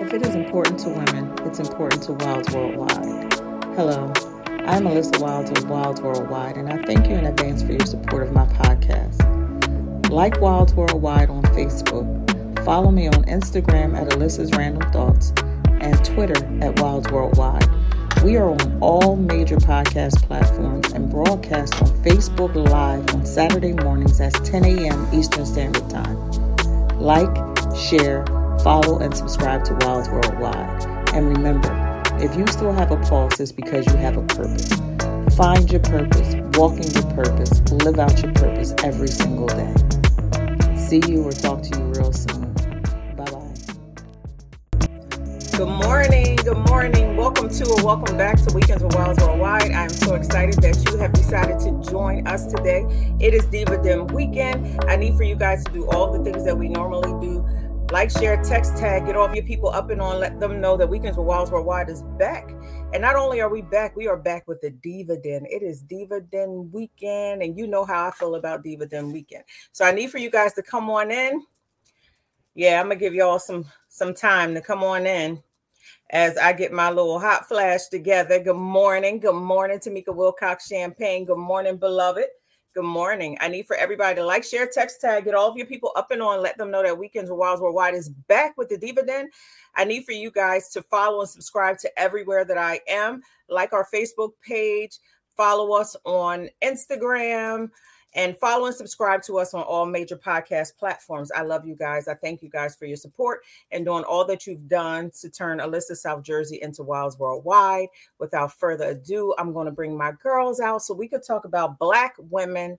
If it is important to women, it's important to Wilds Worldwide. Hello, I'm Melissa Wilds of Wilds Worldwide, and I thank you in advance for your support of my podcast. Like Wilds Worldwide on Facebook, follow me on Instagram at Alyssa's Random Thoughts and Twitter at Wilds Worldwide. We are on all major podcast platforms and broadcast on Facebook Live on Saturday mornings at 10 a.m. Eastern Standard Time. Like, share, follow, and subscribe to Wilds Worldwide. And remember, if you still have a pulse, it's because you have a purpose. Find your purpose, walk in your purpose, live out your purpose every single day. See you or talk to you real soon. Bye bye. Good morning. Good morning. Welcome to or welcome back to Weekends with Wilds Worldwide. I'm so excited that you have decided to join us today. It is Diva Den weekend. I need for you guys to do all the things that we normally do like, share, text, tag, get all of your people up and on. Let them know that Weekends with Wilds Worldwide is back. And not only are we back, we are back with the Diva Den. It is Diva Den weekend, and you know how I feel about Diva Den weekend. So I need for you guys to come on in. Yeah, I'm gonna give y'all some some time to come on in as I get my little hot flash together. Good morning, good morning, Tamika Wilcox Champagne. Good morning, beloved. Good morning. I need for everybody to like, share, text, tag, get all of your people up and on. Let them know that Weekends with Wilds Worldwide is back with the Diva Den. I need for you guys to follow and subscribe to everywhere that I am. Like our Facebook page, follow us on Instagram, and follow and subscribe to us on all major podcast platforms. I love you guys. I thank you guys for your support and doing all that you've done to turn Alyssa South Jersey into Wilds Worldwide. Without further ado, I'm going to bring my girls out so we could talk about Black women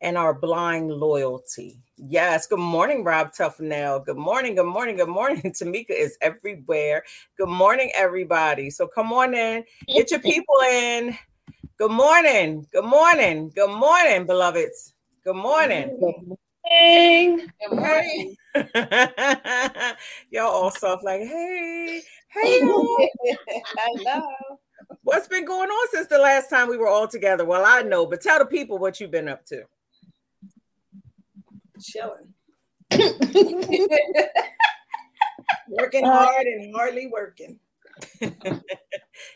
and our blind loyalty. Yes. Good morning, Rob Tuffnell. Good morning. Good morning. Good morning. Tamika is everywhere. Good morning, everybody. So come on in, get your people in. Good morning. Good morning. Good morning, beloveds. Good morning. Good morning. Good morning. Y'all all soft like, hey, hey. Hello. What's been going on since the last time we were all together? Well, I know, but tell the people what you've been up to. Chilling. working hard and hardly working.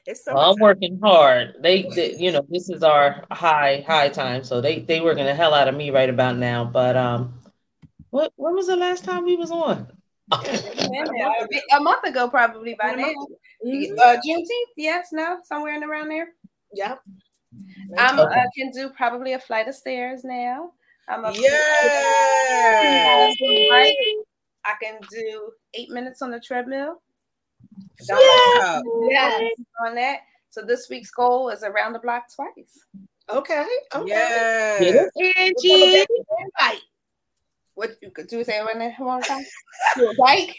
it's well, I'm working hard. They, they, you know, this is our high high time, so they they working the hell out of me right about now. But um, what when was the last time we was on? a month ago, probably by now. Mm-hmm. Uh, Juneteenth, yes, no, somewhere in around there. Yep. I'm okay. I can do probably a flight of stairs now. I'm a yeah. I can do eight minutes on the treadmill. Yeah. yeah. On that. So this week's goal is around the block twice. Okay. Okay. Yeah. Angie. What you could do say one more time? bike.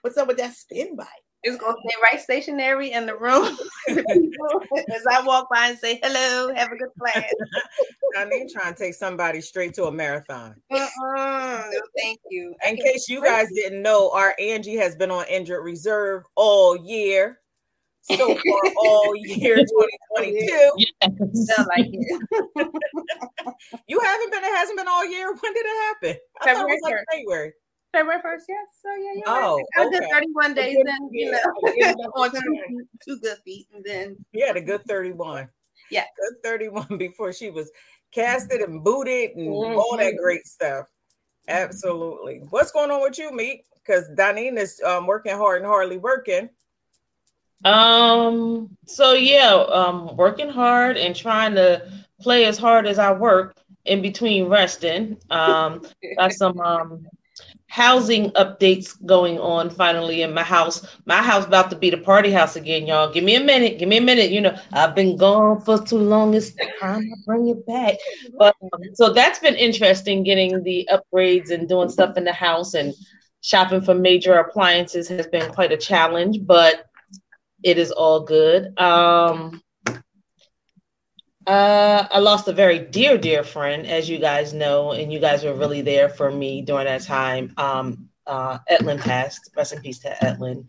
What's up with that spin bike? It's gonna stay right stationary in the room as I walk by and say hello, have a good plan. I mean, trying to take somebody straight to a marathon. Uh-uh, no, thank you. In case you guys didn't know, our Angie has been on injured reserve all year. So far, all year 2022. Yes. like it. you haven't been, it hasn't been all year. When did it happen? I February. It was like February. February first, yes. So yeah, yeah. Oh, I okay. did 31 days and you know on two, two good feet, and then yeah, the good 31. Yeah, good 31 before she was casted and booted and mm-hmm. all that great stuff. Absolutely. What's going on with you, Meek? Because Donine is um, working hard and hardly working. Um. So yeah, um, working hard and trying to play as hard as I work in between resting. Um, got some um housing updates going on finally in my house. My house about to be the party house again, y'all. Give me a minute. Give me a minute. You know, I've been gone for too long. It's time to bring it back. But um, so that's been interesting getting the upgrades and doing stuff in the house and shopping for major appliances has been quite a challenge, but it is all good. Um uh, I lost a very dear, dear friend, as you guys know, and you guys were really there for me during that time. Um, uh, Etlin passed. Rest in peace to Etlin.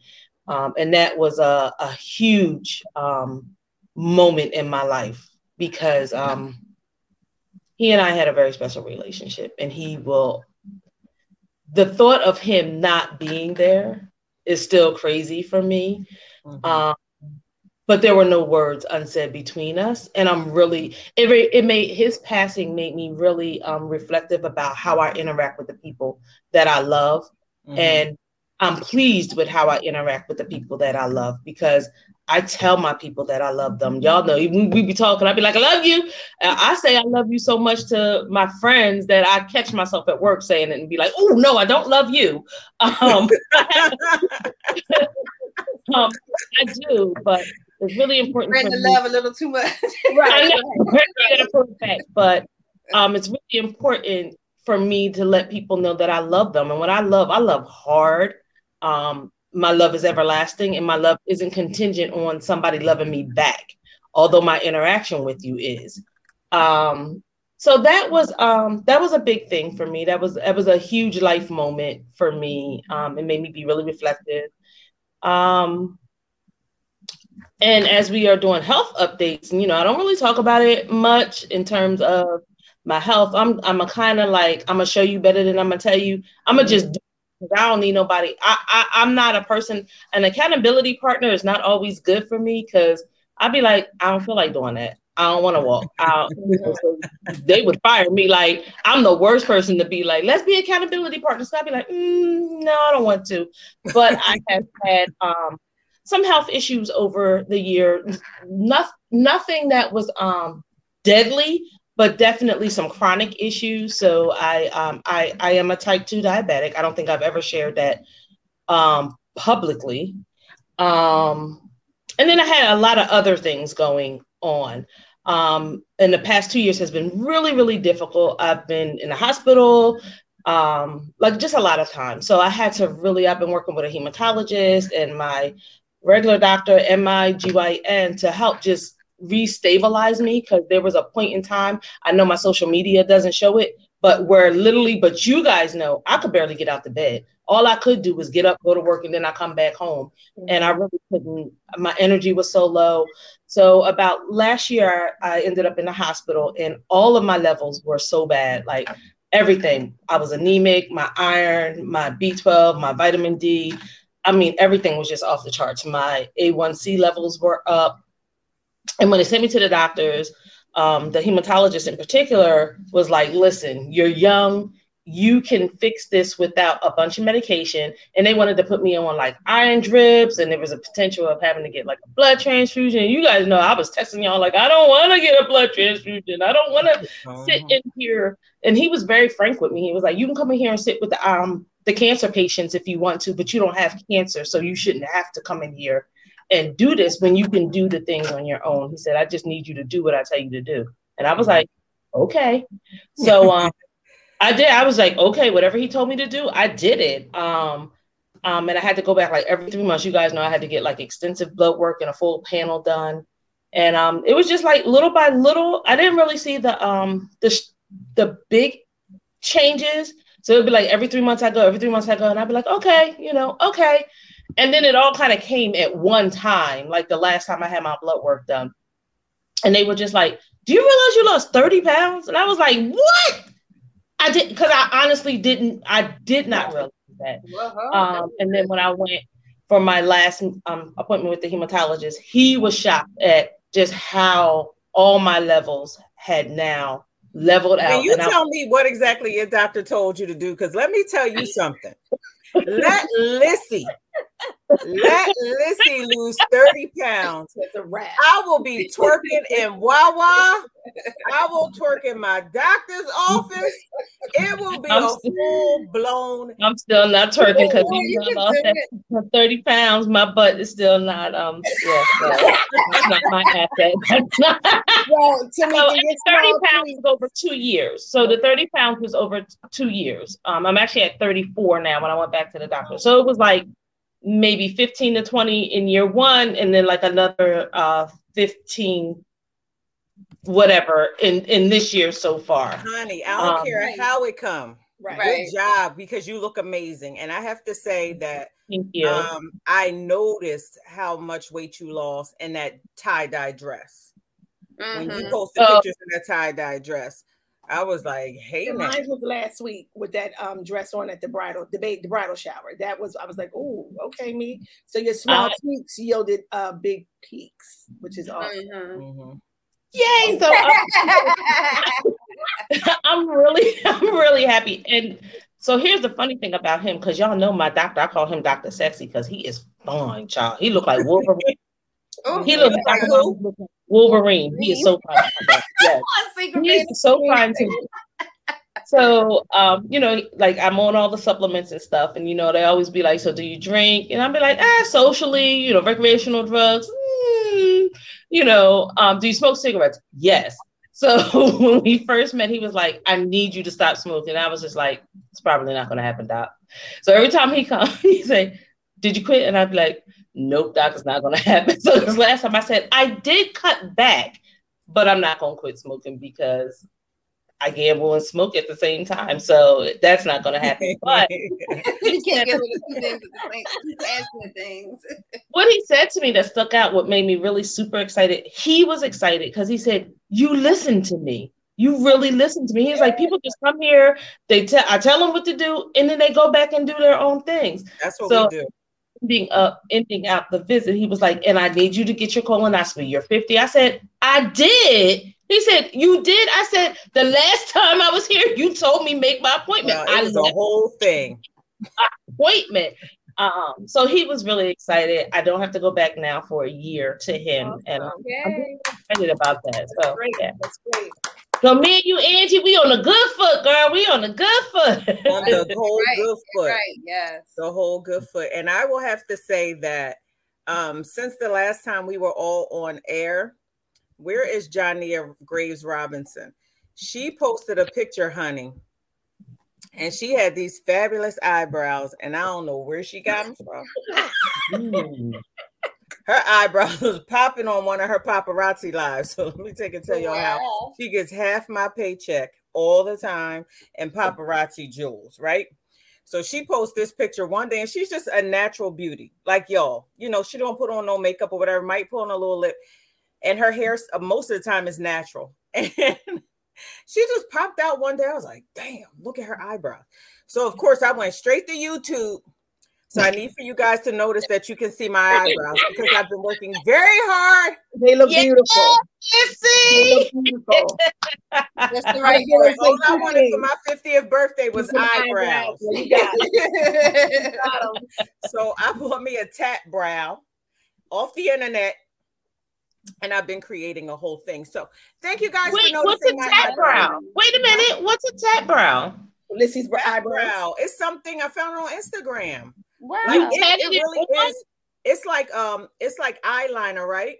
Um, and that was a, a huge um, moment in my life because um, he and I had a very special relationship, and he will. The thought of him not being there is still crazy for me. Mm-hmm. Um, but there were no words unsaid between us. And i'm really it, it made his passing made me really um, reflective about how i interact with the people that i love. Mm-hmm. and i'm pleased with how i interact with the people that i love because i tell my people that i love them. Y'all know we, we be talking i'd be like i love you. I say i love you so much to my friends that i catch myself at work saying it and be like oh no i don't love you. Um, um, I do, but it's really important. Bring the love a little too much. right. right. but um, it's really important for me to let people know that I love them. And what I love, I love hard. Um, my love is everlasting, and my love isn't contingent on somebody loving me back, although my interaction with you is. Um, so that was um, that was a big thing for me. That was that was a huge life moment for me. Um, it made me be really reflective. Um, and as we are doing health updates, and you know, I don't really talk about it much in terms of my health. I'm I'm a kind of like I'm gonna show you better than I'm gonna tell you. I'm gonna just I don't need nobody. I, I I'm not a person. An accountability partner is not always good for me because I'd be like, I don't feel like doing that. I don't want to walk out. so they would fire me. Like I'm the worst person to be like, let's be accountability partners. So I'd be like, mm, no, I don't want to. But I have had um, some health issues over the year. Nothing, nothing that was um, deadly, but definitely some chronic issues. So I, um, I, I am a type two diabetic. I don't think I've ever shared that um, publicly. Um, and then I had a lot of other things going on. Um, and the past two years has been really, really difficult. I've been in the hospital, um, like just a lot of time. So I had to really, I've been working with a hematologist and my regular doctor and my GYN to help just restabilize me because there was a point in time I know my social media doesn't show it, but where literally, but you guys know I could barely get out the bed. All I could do was get up, go to work, and then I come back home. Mm-hmm. And I really couldn't, my energy was so low. So about last year, I ended up in the hospital and all of my levels were so bad. Like everything. I was anemic, my iron, my B12, my vitamin D, I mean, everything was just off the charts. My A1C levels were up. And when they sent me to the doctors, um, the hematologist in particular was like, listen, you're young. You can fix this without a bunch of medication. And they wanted to put me on like iron drips, and there was a potential of having to get like a blood transfusion. You guys know I was testing y'all like, I don't want to get a blood transfusion. I don't want to sit in here. And he was very frank with me. He was like, you can come in here and sit with the um the cancer patients if you want to, but you don't have cancer, so you shouldn't have to come in here and do this when you can do the things on your own. He said, I just need you to do what I tell you to do. And I was like, okay. So um I did, I was like, okay, whatever he told me to do, I did it. Um um, and I had to go back like every three months. You guys know I had to get like extensive blood work and a full panel done. And um, it was just like little by little. I didn't really see the um the the big changes, so it'd be like every three months I go, every three months I go, and I'd be like, okay, you know, okay. And then it all kind of came at one time, like the last time I had my blood work done. And they were just like, Do you realize you lost 30 pounds? And I was like, What? I did because I honestly didn't, I did not realize that. Um, and then when I went for my last um, appointment with the hematologist, he was shocked at just how all my levels had now leveled out. Can you tell me what exactly your doctor told you to do? Because let me tell you something. Let Lissy let Lissy lose 30 pounds. It's a wrap. I will be twerking in Wawa. I will twerk in my doctor's office. It will be I'm a full blown. I'm still not twerking because you lost that 30 pounds. My butt is still not um yeah, so that's not my asset. That's not well, to me, so 30 pounds is over two years. So the 30 pounds was over two years. Um, I'm actually at 34 now when I went back to the doctor. So it was like maybe 15 to 20 in year one and then like another uh 15 whatever in in this year so far honey i don't um, care how it come right. good job because you look amazing and i have to say that thank you um i noticed how much weight you lost in that tie-dye dress mm-hmm. when you mm-hmm. posted oh. pictures in that tie-dye dress I was like, hey, mine was last week with that um dress on at the bridal debate, the bridal shower. That was I was like, oh, okay, me. So your small uh, tweaks yielded uh big peaks, which is awesome. Mm-hmm. Mm-hmm. Yay! So I'm, I'm really, I'm really happy. And so here's the funny thing about him, because y'all know my doctor. I call him Doctor Sexy because he is fine, child. He look like Wolverine. Oh, he looks like Wolverine. He is so fine. Yes. he is so fine to me. So, um, you know, like I'm on all the supplements and stuff, and you know, they always be like, "So, do you drink?" And I'll be like, "Ah, socially, you know, recreational drugs." Mm. You know, um, do you smoke cigarettes? Yes. So when we first met, he was like, I need you to stop smoking. I was just like, it's probably not gonna happen, Doc. So every time he comes, he say, Did you quit? And I'd be like, Nope, Doc, it's not gonna happen. So this last time I said, I did cut back, but I'm not gonna quit smoking because I gamble and smoke at the same time. So that's not going to happen. But you can't get rid of two things at the same things. what he said to me that stuck out, what made me really super excited, he was excited because he said, You listen to me. You really listen to me. He's like, people just come here, they tell I tell them what to do, and then they go back and do their own things. That's what so, we do ending up ending out the visit, he was like, and I need you to get your colonoscopy. You're 50. I said, I did. He said, You did? I said, The last time I was here, you told me make my appointment. Well, it was the whole thing. Appointment. Um, so he was really excited. I don't have to go back now for a year to him, awesome. and I'm, I'm excited about that. So great. yeah, that's great. So me and you, Angie, we on a good foot, girl. We on a good foot. on the whole right. good foot. Right. Yes. The whole good foot. And I will have to say that um, since the last time we were all on air, where is Johnnia Graves Robinson? She posted a picture, honey, and she had these fabulous eyebrows, and I don't know where she got them from. her eyebrows was popping on one of her paparazzi lives. So let me take and tell y'all how she gets half my paycheck all the time and paparazzi jewels, right? So she posts this picture one day, and she's just a natural beauty, like y'all. You know, she don't put on no makeup or whatever, might put on a little lip and her hair uh, most of the time is natural. And she just popped out one day. I was like, damn, look at her eyebrows. So of course I went straight to YouTube. So I need for you guys to notice that you can see my eyebrows because I've been working very hard. They look beautiful. see. beautiful. That's the right word. All I wanted for my 50th birthday was eyebrows. eyebrows. so I bought me a tat brow off the internet and I've been creating a whole thing. So thank you guys Wait, for noticing. What's a tat brow? Wait a minute. What's a tat brow? Ulysses eyebrow. It's something I found on Instagram. Wow. Like it, it really is. It's like um, it's like eyeliner, right?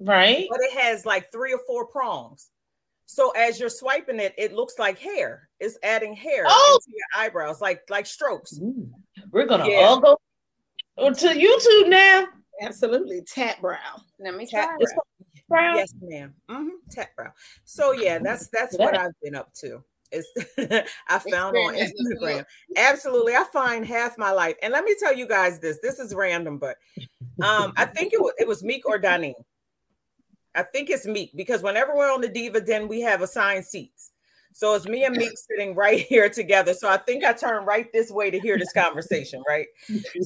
Right. But it has like three or four prongs. So as you're swiping it, it looks like hair. It's adding hair oh. into your eyebrows, like like strokes. Ooh. We're gonna yeah. all go to YouTube now. Absolutely. Tat brow. Let me tap brow. Yes, ma'am. Mm-hmm. Tat brow. So yeah, that's that's what I've been up to. Is I found on Instagram. Absolutely. I find half my life. And let me tell you guys this. This is random, but um, I think it was it was Meek or Donnie. I think it's Meek because whenever we're on the Diva Den, we have assigned seats. So it's me and Meek sitting right here together. So I think I turned right this way to hear this conversation, right?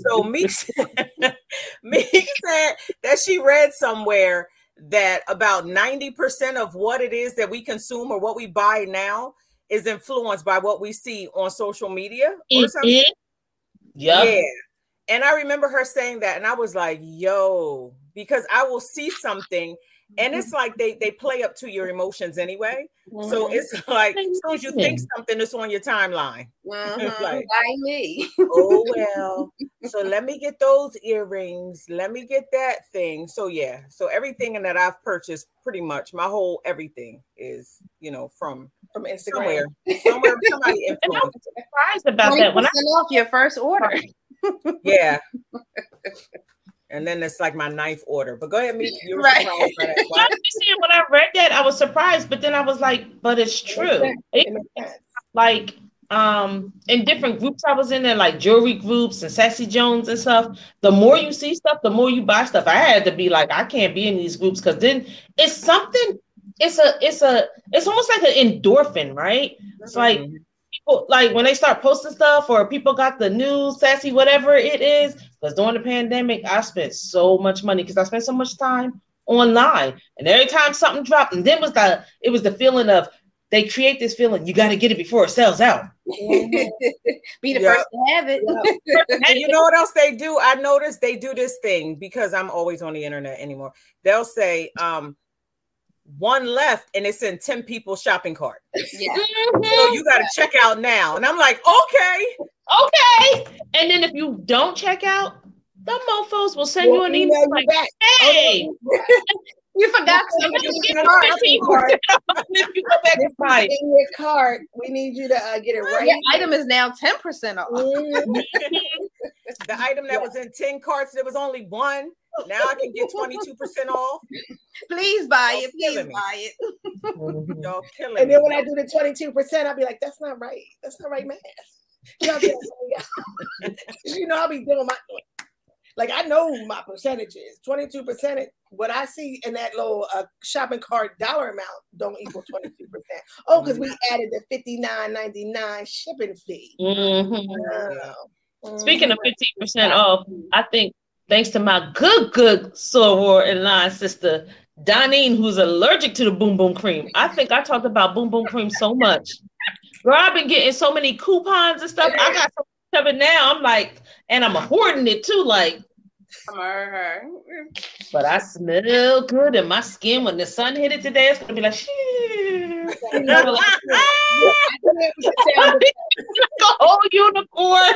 So Meek said, Meek said that she read somewhere that about 90% of what it is that we consume or what we buy now is influenced by what we see on social media or mm-hmm. something. Yep. Yeah. And I remember her saying that, and I was like, yo, because I will see something and it's mm-hmm. like they they play up to your emotions anyway. Mm-hmm. So it's like as soon as you think something, it's on your timeline. Mm-hmm. like, By me. oh well. So let me get those earrings. Let me get that thing. So yeah. So everything that I've purchased, pretty much my whole everything is you know from from Instagram. Somewhere, somewhere somebody influenced. surprised about that. When I off your first order. yeah. And then it's like my ninth order. But go ahead, me. You right. when I read that, I was surprised, but then I was like, but it's true. It, like um in different groups I was in there, like jewelry groups and Sassy Jones and stuff. The more you see stuff, the more you buy stuff. I had to be like, I can't be in these groups because then it's something it's a it's a it's almost like an endorphin, right? It's like mm-hmm. Like when they start posting stuff or people got the news, sassy, whatever it is. Because during the pandemic, I spent so much money because I spent so much time online, and every time something dropped, and then was the it was the feeling of they create this feeling you got to get it before it sells out. Be the first to have it. and you know what else they do? I noticed they do this thing because I'm always on the internet anymore. They'll say, um, one left and it's in 10 people's shopping cart. Yeah. Mm-hmm. So you got to check out now. And I'm like, okay. Okay. And then if you don't check out, the mofos will send well, you an email like, back. hey, You forgot something in your cart. if you go back and buy in your cart, we need you to uh, get it right. Your item is now 10% off. Mm-hmm. the item that yeah. was in 10 carts, there was only one. Now I can get 22% off. Please buy it. Please buy it. Y'all killing and then when I do the 22%, I'll be like, that's not right. That's not right math. you know, I'll be doing my like I know my percentages. 22%. What I see in that little uh, shopping cart dollar amount don't equal 22%. Oh, because we mm-hmm. added the 59.99 shipping fee. Mm-hmm. Uh, Speaking of 15% off, I think thanks to my good, good soror and line sister, Donine, who's allergic to the Bum Bum cream. I think I talked about Bum Bum cream so much. Girl, I've been getting so many coupons and stuff. I got so much of it now. I'm like, and I'm hoarding it too. Like, but I smell good in my skin when the sun hit it today. It's gonna be like, a whole unicorn.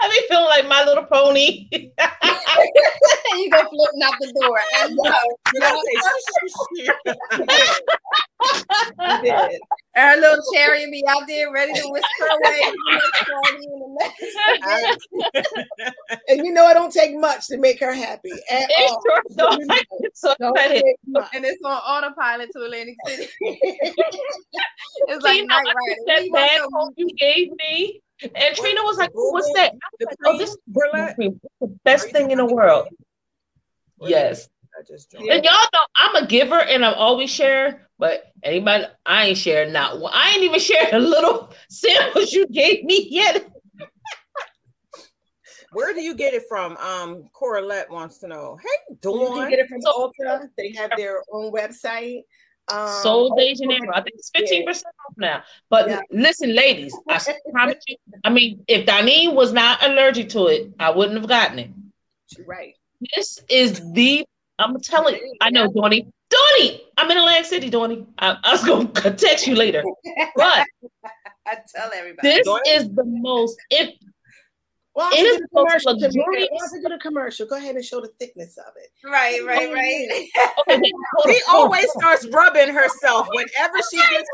I be feeling like my little pony. you go floating out the door. Our little cherry be out there ready to whisk away. and you know it don't take much to make her happy. At all. Sure don't. You know, so don't and it's on autopilot to Atlantic City. it's like night That bad home you gave me. And Trina was like, "What's that?" Like, "Oh, this is the best thing in the world." Yes. I just, and y'all know I'm a giver and I'm always share, but anybody I ain't sharing not one. I ain't even shared a little samples you gave me yet. Where do you get it from? Um, Coralette wants to know. Hey, Dawn. You can get it from Ulta. They have their own website. Um, Sol de Janeiro. I think it's 15% yeah. off now. But yeah. listen, ladies, I promise you. I mean, if Donnie was not allergic to it, I wouldn't have gotten it. Right. This is the, I'm telling you, I know, Donnie. Donnie, I'm in Atlantic City, Donnie. I, I was going to text you later. But I tell everybody. This is the most, if well, it is commercial to me. Once I do the commercial, go ahead and show the thickness of it. Right, right, oh, right. she always starts rubbing herself whenever she gets.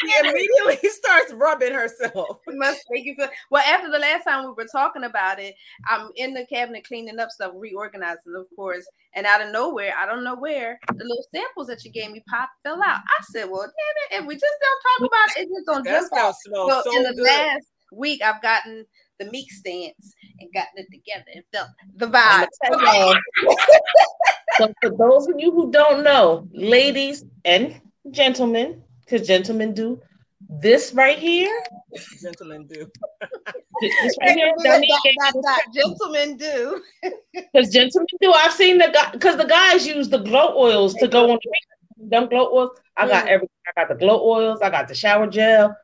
She immediately starts rubbing herself. must make you feel well. After the last time we were talking about it, I'm in the cabinet cleaning up stuff, reorganizing, of course. And out of nowhere, I don't know where, the little samples that you gave me pop fell out. I said, "Well, damn it! If we just don't talk about it, it just don't jump out." So, so in the good. last week, I've gotten the meek mm-hmm. stance and gotten it together and felt the vibe. so for those of you who don't know, ladies and gentlemen, because gentlemen do this right here. Gentlemen do. this right here. That, that, gentlemen do. Because gentlemen do. I've seen the guy because the guys use the glow oils to go on the them glow oils. I got mm. everything. I got the glow oils. I got the shower gel.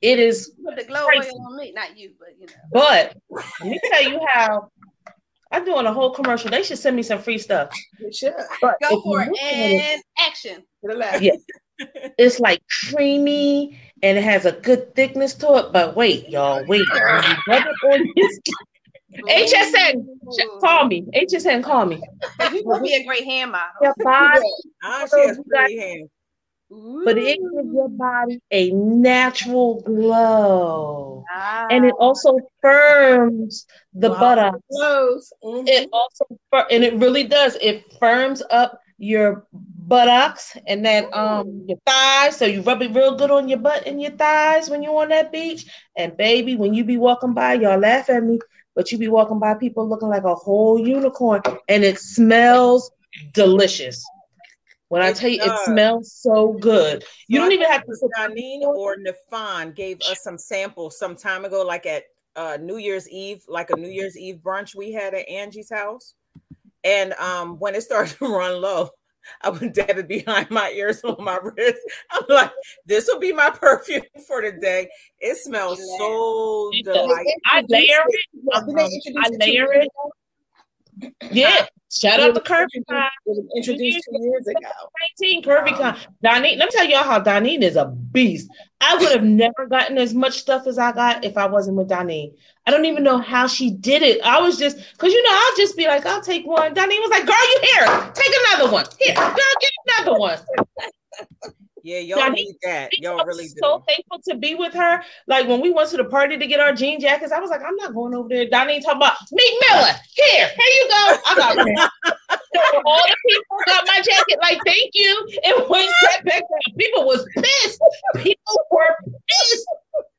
It is put the glow crazy. oil on me, not you, but you know. But let me tell you how I'm doing a whole commercial. They should send me some free stuff. You should. Go for it. And action. Yeah. it's like creamy and it has a good thickness to it. But wait, y'all, wait. HSN, call me. HSN, call me. You would be a great hand model. Your body, oh, she has pretty but it gives your body a natural glow. Ah. And it also firms the wow. buttocks. Mm-hmm. It also and it really does. It firms up your buttocks and then um your thighs. So you rub it real good on your butt and your thighs when you're on that beach. And baby, when you be walking by, y'all laugh at me, but you be walking by people looking like a whole unicorn and it smells delicious. When I tell you, it smells so good. You So don't I even have to. was Janine or Nafan gave us some samples some time ago, like at uh, New Year's Eve, like a New Year's Eve brunch we had at Angie's house. And um, when it started to run low, I would dab it behind my ears on my wrist. I'm like, this will be my perfume for the day. It smells so It does. delightful. I layer it. Yeah, didn't they Um, I it layer years it. Yeah. Shout out to Kirby introduced- Con. Introduced two years ago. 19 CurvyCon. Um, Donnie, let me tell y'all how Donine is a beast. I would have never gotten as much stuff as I got if I wasn't with Donine. I don't even know how she did it. I was just because you know, I'll just be like, I'll take one. Donine was like, girl, you here. Take another one. Here, girl, get another one. Yeah, y'all need that. Y'all I'm really do. so thankful to be with her. Like when we went to the party to get our jean jackets, I was like, I'm not going over there. Donnie talking about Meek Miller. Here, here you go. I got So all the people got my jacket. Like, thank you. And went sat back down. People was pissed. People were pissed.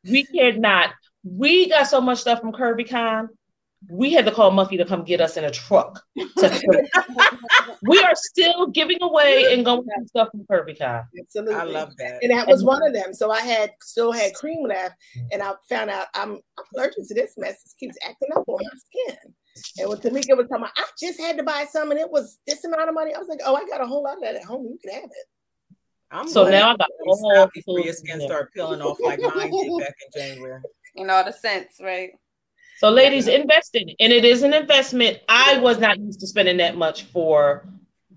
We cared not. We got so much stuff from CurvyCon. We had to call Muffy to come get us in a truck. to- we are still giving away and going through stuff from CurvyCon. Absolutely. I love that. And that was one of them. So I had still had cream left, mm-hmm. and I found out I'm, I'm allergic to this mess. It keeps acting up on my skin. And when Tamika was talking, about, I just had to buy some, and it was this amount of money. I was like, oh, I got a whole lot of that at home. You can have it. I'm So now I got you all stop before your tools skin in there. start peeling off like mine did back in January. In all the sense, right? So, ladies, invest in it. And it is an investment. I was not used to spending that much for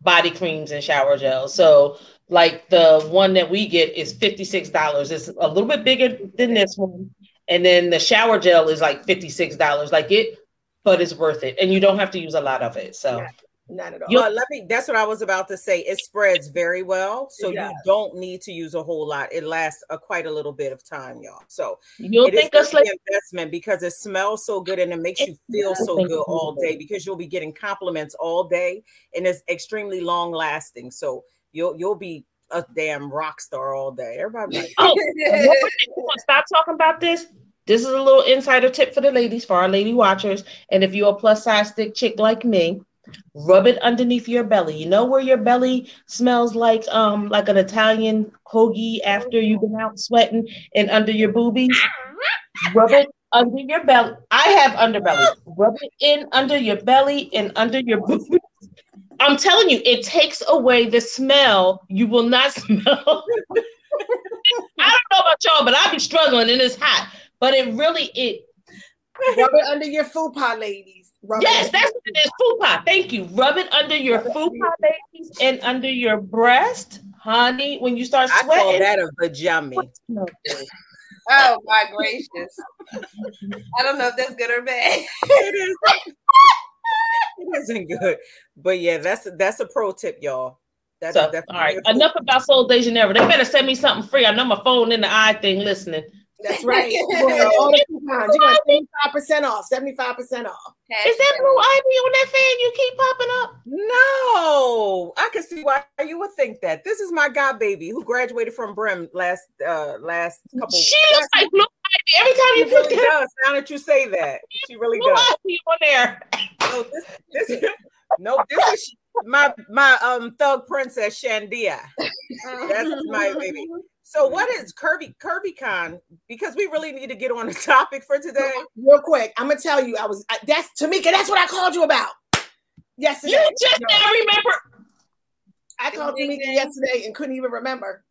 body creams and shower gels. So, like the one that we get is $56. It's a little bit bigger than this one. And then the shower gel is like $56. Like it, but it's worth it. And you don't have to use a lot of it. So, Not at all. Well, uh, let me. That's what I was about to say. It spreads very well, so you don't need to use a whole lot. It lasts a, quite a little bit of time, y'all. So you'll think us worth like investment because it smells so good and it makes you feel so good all day because you'll be getting compliments all day and it's extremely long lasting. So you'll you'll be a damn rock star all day. Everybody, like, Oh, and one more thing, we're gonna stop talking about this. This is a little insider tip for the ladies, for our lady watchers. And if you're a plus size thick chick like me, rub it underneath your belly. You know where your belly smells like um like an Italian hoagie after you've been out sweating and under your boobies? Rub it under your belly. I have underbelly. Rub it in under your belly and under your boobies. I'm telling you, it takes away the smell. You will not smell. I don't know about y'all, but I be struggling and it's hot. But it really it Rub it under your fupa, ladies. Rub yes, it. that's what it is. Fupa. Thank you. Rub it under your Rub it under fupa, ladies, and under your breast, honey. When you start sweating, I call sweating, that a vajami. Oh my gracious. I don't know if that's good or bad. It is. it isn't good, but yeah, that's that's a pro tip, y'all. That's So, all right, enough about Sol de Janeiro. They better send me something free. I know my phone in the eye thing listening. That's right. All the coupons. You got seventy-five percent off. Seventy-five percent off. Is that blue ivy on that fan you keep popping up? No, I can see why you would think that. This is my god baby who graduated from Brim last uh last couple. She looks like blue ivy every time She you put really that does. Now that you say that, she really blue does. ivy on there. No, this, this, no, this is my my um thug princess Shandia. That's my baby. So what is Curvy Curvy Con? Because we really need to get on the topic for today. Real quick, I'm gonna tell you. I was I, that's Tamika. That's what I called you about. Yesterday, You just now remember. I called Tamika yesterday and couldn't even remember.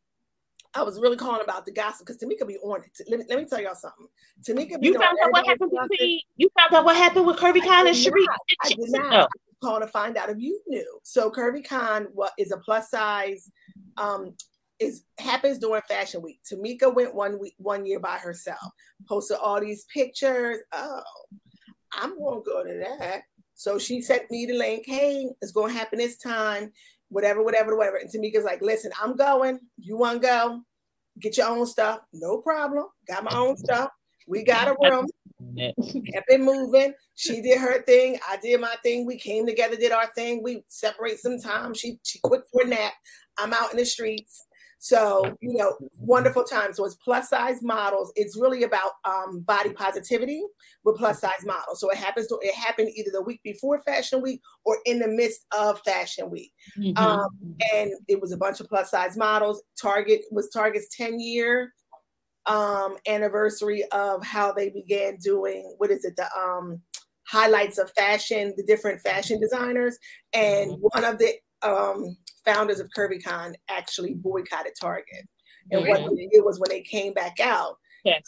I was really calling about the gossip because Tamika be on it. Let me, let me tell y'all something. Tamika, be You found out what happened gossip. between. You found out what happened with CurvyCon and did Sheree. I did not. No. calling to find out if you knew. So CurvyCon what is a plus size um is happens during fashion week. Tamika went one week one year by herself, posted all these pictures. Oh, I'm gonna go to that. So she sent me the link, hey, it's gonna happen this time, whatever, whatever, whatever. And Tamika's like, listen, I'm going. You wanna go? Get your own stuff, no problem. Got my own stuff. We got a room kept it moving. She did her thing. I did my thing. We came together, did our thing. We separate some time. She she quit for a nap. I'm out in the streets. So, you know, wonderful time. So it's plus size models. It's really about um, body positivity with plus size models. So it happens to it happened either the week before Fashion Week or in the midst of Fashion Week. Mm-hmm. Um, and it was a bunch of plus size models. Target was Target's 10 year um, anniversary of how they began doing what is it the um, highlights of fashion, the different fashion designers, and mm-hmm. one of the um, founders of CurvyCon actually boycotted Target. And what they did was when they came back out,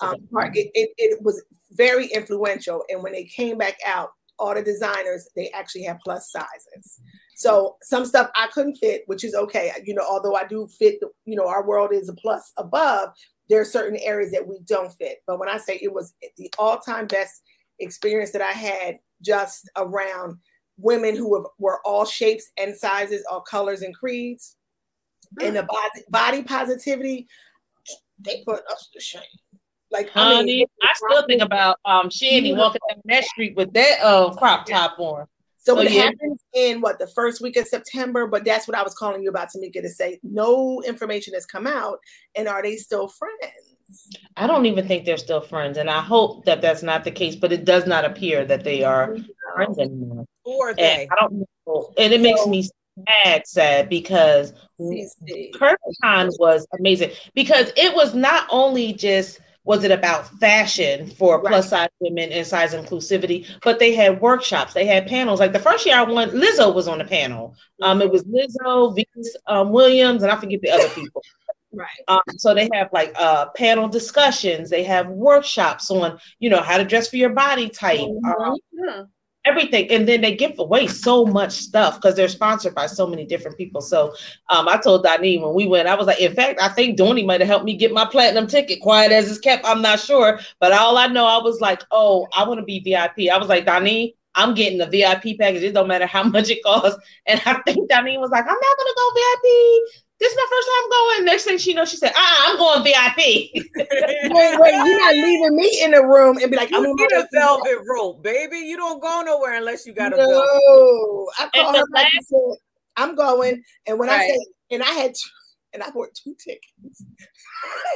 um, Target, it, it was very influential. And when they came back out, all the designers, they actually had plus sizes. So some stuff I couldn't fit, which is okay. You know, although I do fit, the, you know, our world is a plus above, there are certain areas that we don't fit. But when I say it was the all-time best experience that I had just around women who were, were all shapes and sizes, all colors and creeds. Mm-hmm. And the body, body positivity, they put us to shame. Like, Honey, I, mean, I still think about um Shandy walking down that street with that uh crop top on. So, so it yeah. happens in what the first week of September, but that's what I was calling you about, Tamika, to say no information has come out, and are they still friends? I don't even think they're still friends, and I hope that that's not the case. But it does not appear that they are friends anymore. Or they? And I don't know, and it makes me sad, sad because CurvyCon was amazing because it was not only just was it about fashion for right. plus size women and size inclusivity, but they had workshops, they had panels. Like the first year I went, Lizzo was on the panel. Um, it was Lizzo, Venus um, Williams, and I forget the other people. Right. Um, so they have like uh, panel discussions. They have workshops on, you know, how to dress for your body type, mm-hmm. um, yeah. Everything. And then they give away so much stuff because they're sponsored by so many different people. So um, I told Donnie when we went, I was like, in fact, I think Donnie might have helped me get my platinum ticket. Quiet as it's kept, I'm not sure. But all I know, I was like, oh, I want to be VIP. I was like, Donnie, I'm getting the VIP package. It don't matter how much it costs. And I think Donnie was like, I'm not gonna go VIP this is my first time going. Next thing she knows, she said, ah, I'm going VIP. wait, wait, you're not leaving me in the room and be like, I'm going to velvet rope, baby. You don't go nowhere unless you got to no. go. I call her last- said, I'm going. And when right. I said, and I had two, and I bought two tickets.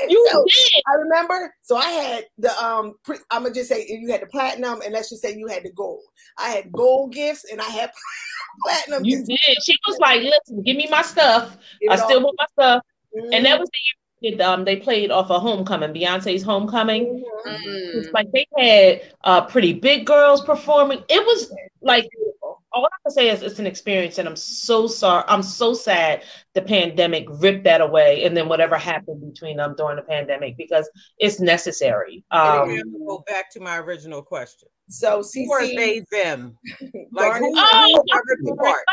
You so, did. I remember. So I had the um. Pre, I'm gonna just say you had the platinum, and let's just say you had the gold. I had gold gifts, and I had platinum. You did. She was like, "Listen, give me my stuff. I still want my stuff." Mm-hmm. And that mm-hmm. was the year um, they played off of Homecoming, Beyonce's Homecoming. Mm-hmm. It's like they had uh, pretty big girls performing. It was like all I can say is it's an experience, and I'm so sorry. I'm so sad the pandemic ripped that away, and then whatever happened between them during the pandemic because it's necessary. Um, go back to my original question. So, CC, who are they them? Like who, oh, who are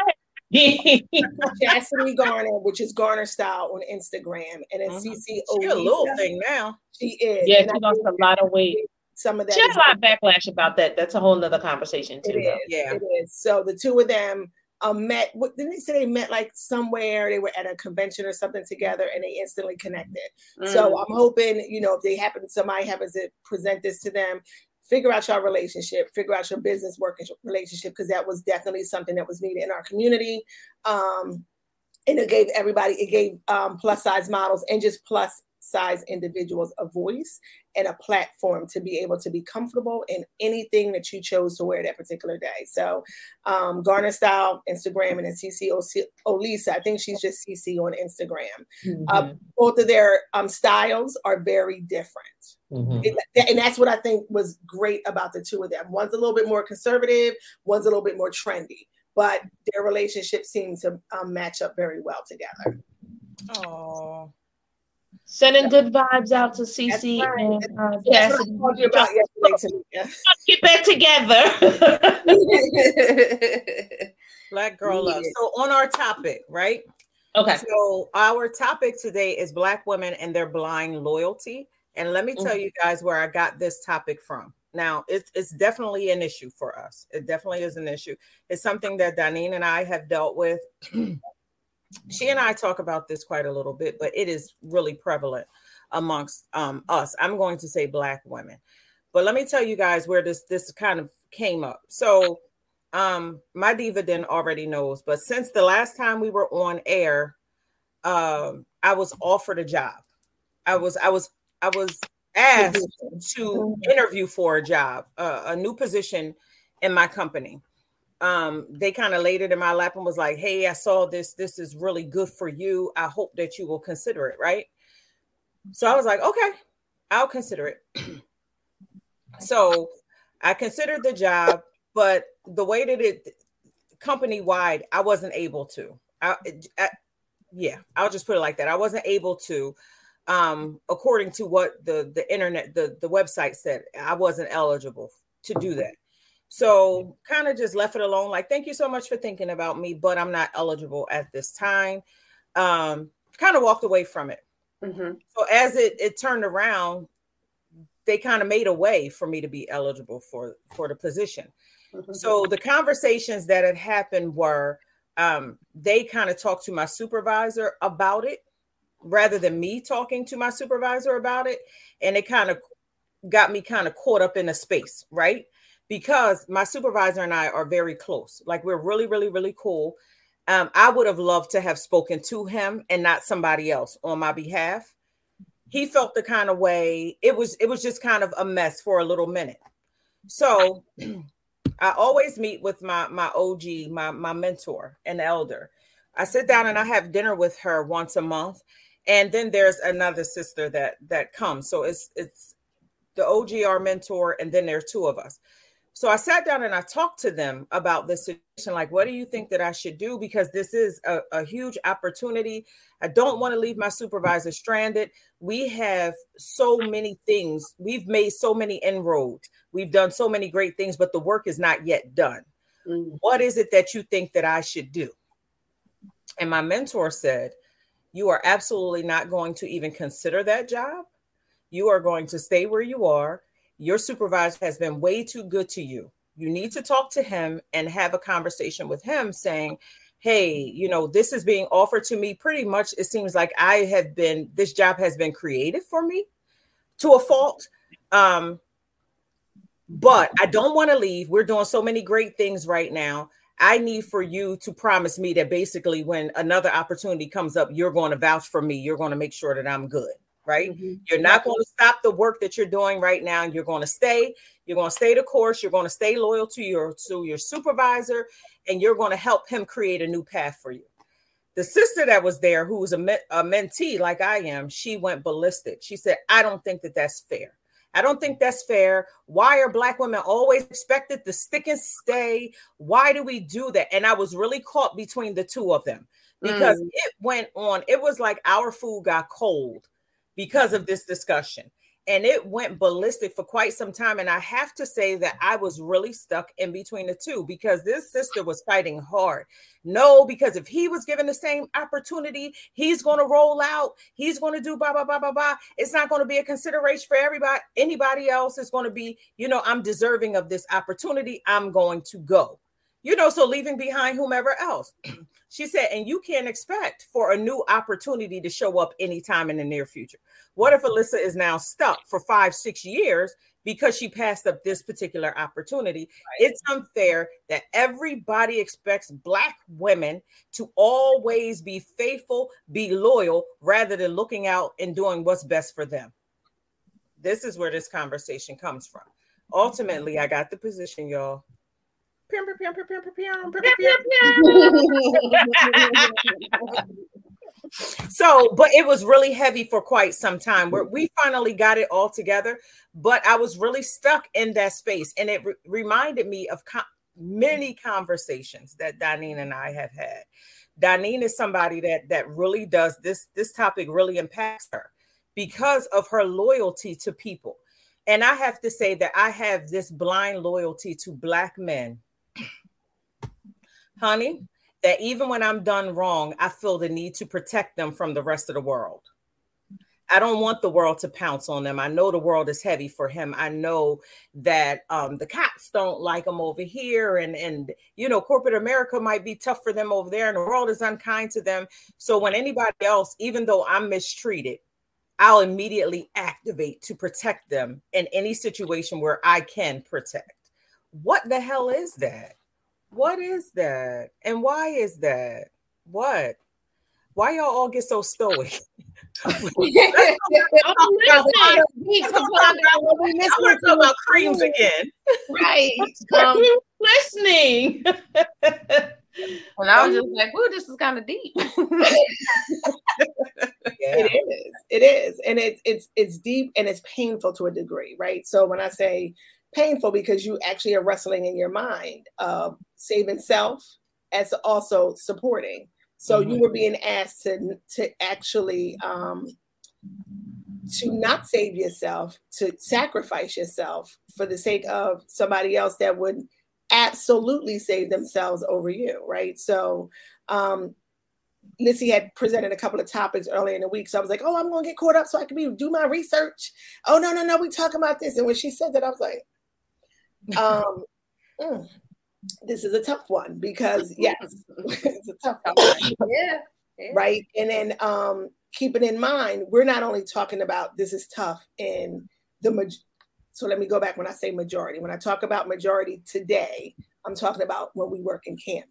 Chastity Garner, which is Garner Style on Instagram, and then mm-hmm. CC. She a little thing now. She is. Yeah, she lost a lot of weight some of that. She had a lot of backlash about that. That's a whole other conversation too. It is, yeah, it is. So the two of them um, met. What didn't they say they met like somewhere? They were at a convention or something together, and they instantly connected. Mm. So I'm hoping, you know, if they happen, somebody happens to present this to them. Figure out your relationship, figure out your business working relationship, because that was definitely something that was needed in our community. Um, and it gave everybody, it gave um, plus size models and just plus size individuals a voice and a platform to be able to be comfortable in anything that you chose to wear that particular day. So, um, Garner Style, Instagram, and then CC Olisa. I think she's just CC on Instagram. Mm-hmm. Uh, both of their um, styles are very different. Mm-hmm. It, and that's what I think was great about the two of them. One's a little bit more conservative, one's a little bit more trendy, but their relationship seems to um, match up very well together. Oh. Sending good vibes out to CC right. and uh, Cassidy. Get back together. Black girl love. So on our topic, right? Okay. So our topic today is Black women and their blind loyalty. And let me tell mm-hmm. you guys where I got this topic from. Now, it's, it's definitely an issue for us. It definitely is an issue. It's something that Danine and I have dealt with she and I talk about this quite a little bit, but it is really prevalent amongst um, us. I'm going to say Black women, but let me tell you guys where this this kind of came up. So, um, my Diva Den already knows, but since the last time we were on air, um, I was offered a job. I was I was I was asked to interview for a job, uh, a new position in my company. Um, they kind of laid it in my lap and was like, "Hey, I saw this. This is really good for you. I hope that you will consider it." Right. So I was like, "Okay, I'll consider it." so I considered the job, but the way that it company wide, I wasn't able to. I, I, yeah, I'll just put it like that. I wasn't able to um, according to what the the internet the the website said i wasn't eligible to do that so kind of just left it alone like thank you so much for thinking about me but i'm not eligible at this time um kind of walked away from it mm-hmm. so as it it turned around they kind of made a way for me to be eligible for for the position mm-hmm. so the conversations that had happened were um they kind of talked to my supervisor about it rather than me talking to my supervisor about it. And it kind of got me kind of caught up in a space, right? Because my supervisor and I are very close. Like we're really, really, really cool. Um, I would have loved to have spoken to him and not somebody else on my behalf. He felt the kind of way it was, it was just kind of a mess for a little minute. So I always meet with my my OG, my my mentor, an elder. I sit down and I have dinner with her once a month and then there's another sister that that comes so it's it's the ogr mentor and then there's two of us so i sat down and i talked to them about this situation like what do you think that i should do? Because this is a, a huge opportunity. I don't want to leave my supervisor stranded. We have so many things. We've made so many inroads. We've done so many great things but the work is not yet done. Mm. what is it that you think that i should do? And my mentor said you are absolutely not going to even consider that job. You are going to stay where you are. Your supervisor has been way too good to you. You need to talk to him and have a conversation with him saying, Hey, you know, this is being offered to me. Pretty much, it seems like I have been, this job has been created for me to a fault. Um, but I don't want to leave. We're doing so many great things right now. I need for you to promise me that basically when another opportunity comes up, you're going to vouch for me. You're going to make sure that I'm good, right? Mm-hmm. You're not going to stop the work that you're doing right now. You're going to stay. You're going to stay the course. You're going to stay loyal to your to your supervisor, and you're going to help him create a new path for you. The sister that was there, who was a, me- a mentee like I am, she went ballistic. She said, "I don't think that that's fair." I don't think that's fair. Why are black women always expected to stick and stay? Why do we do that? And I was really caught between the two of them because mm. it went on. It was like our food got cold because of this discussion and it went ballistic for quite some time. And I have to say that I was really stuck in between the two because this sister was fighting hard. No, because if he was given the same opportunity, he's going to roll out. He's going to do blah blah blah blah blah. It's not going to be a consideration for everybody. Anybody else is going to be, you know, I'm deserving of this opportunity. I'm going to go. You know, so leaving behind whomever else. she said, and you can't expect for a new opportunity to show up anytime in the near future. What if Alyssa is now stuck for five, six years because she passed up this particular opportunity? Right. It's unfair that everybody expects Black women to always be faithful, be loyal, rather than looking out and doing what's best for them. This is where this conversation comes from. Ultimately, I got the position, y'all. So but it was really heavy for quite some time where we finally got it all together but i was really stuck in that space and it re- reminded me of co- many conversations that Donine and I have had. Donine is somebody that that really does this this topic really impacts her because of her loyalty to people. And I have to say that I have this blind loyalty to black men. Honey, that even when I'm done wrong, I feel the need to protect them from the rest of the world. I don't want the world to pounce on them. I know the world is heavy for him. I know that um, the cops don't like him over here, and and you know corporate America might be tough for them over there, and the world is unkind to them. So when anybody else, even though I'm mistreated, I'll immediately activate to protect them in any situation where I can protect. What the hell is that? What is that? And why is that? What? Why y'all all get so stoic? I'm gonna talk about creams again. Right. Um, listening. And I was just like, "Ooh, this is kind of deep." yeah. It is. It is, and it's it's it's deep and it's painful to a degree, right? So when I say painful, because you actually are wrestling in your mind of saving self as also supporting. So mm-hmm. you were being asked to to actually um, to not save yourself, to sacrifice yourself for the sake of somebody else that would absolutely save themselves over you, right? So um Lissy had presented a couple of topics earlier in the week. So I was like, oh, I'm gonna get caught up so I can be do my research. Oh no, no, no, we talk about this. And when she said that, I was like, um, mm, this is a tough one because yes, it's a tough one. yeah, yeah. Right. And then um keeping in mind, we're not only talking about this is tough in the so let me go back when I say majority. When I talk about majority today, I'm talking about when we work in Camden.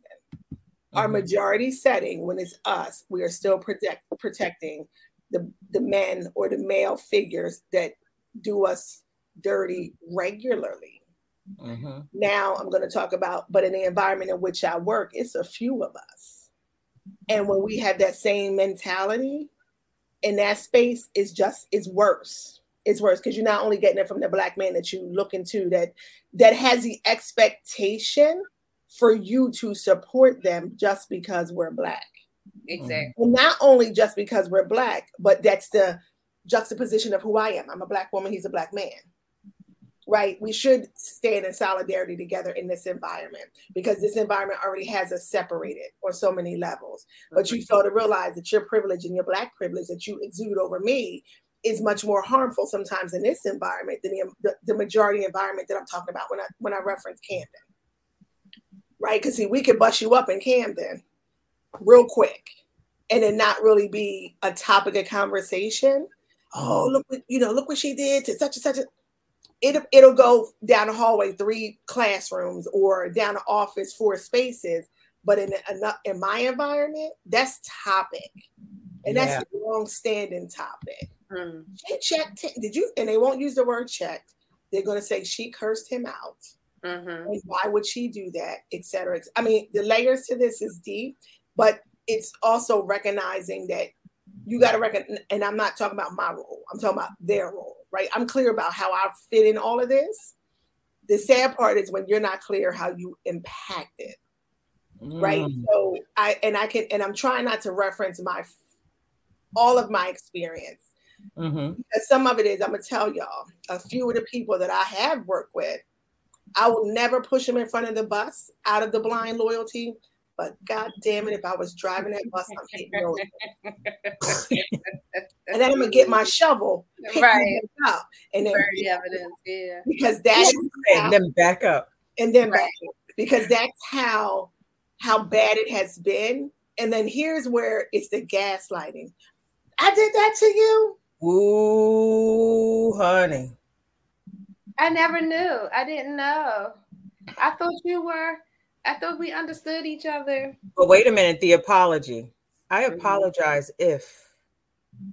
Mm-hmm. Our majority setting, when it's us, we are still protect, protecting the, the men or the male figures that do us dirty regularly. Mm-hmm. Now I'm going to talk about, but in the environment in which I work, it's a few of us. And when we have that same mentality in that space, it's just, it's worse It's worse because you're not only getting it from the black man that you look into that that has the expectation for you to support them just because we're black. Exactly. And not only just because we're black, but that's the juxtaposition of who I am. I'm a black woman, he's a black man. Right? We should stand in solidarity together in this environment because this environment already has us separated on so many levels. But you fail to realize that your privilege and your black privilege that you exude over me is much more harmful sometimes in this environment than the, the, the majority environment that I'm talking about when I when I reference Camden. Right? Because see, we could bust you up in Camden real quick and then not really be a topic of conversation. Oh, oh. look what you know, look what she did to such and such a it, it'll go down the hallway three classrooms or down the office four spaces but in in my environment that's topic and yeah. that's a long standing topic Mm. She checked. Did you? And they won't use the word checked. They're going to say she cursed him out. Mm-hmm. And why would she do that, etc. I mean, the layers to this is deep, but it's also recognizing that you got to recognize. And I'm not talking about my role. I'm talking about their role, right? I'm clear about how I fit in all of this. The sad part is when you're not clear how you impact it, mm. right? So I and I can and I'm trying not to reference my all of my experience Mm-hmm. Some of it is, I'm gonna tell y'all, a few of the people that I have worked with, I will never push them in front of the bus out of the blind loyalty. But god damn it, if I was driving that bus, I'm hitting over. and then I'm gonna get my shovel, right? Up, and then evidence, yeah. Because that and then back up, and then right. back up. because that's how how bad it has been. And then here's where it's the gaslighting. I did that to you. Ooh, honey. I never knew. I didn't know. I thought you were. I thought we understood each other. But wait a minute. The apology. I mm-hmm. apologize mm-hmm. if.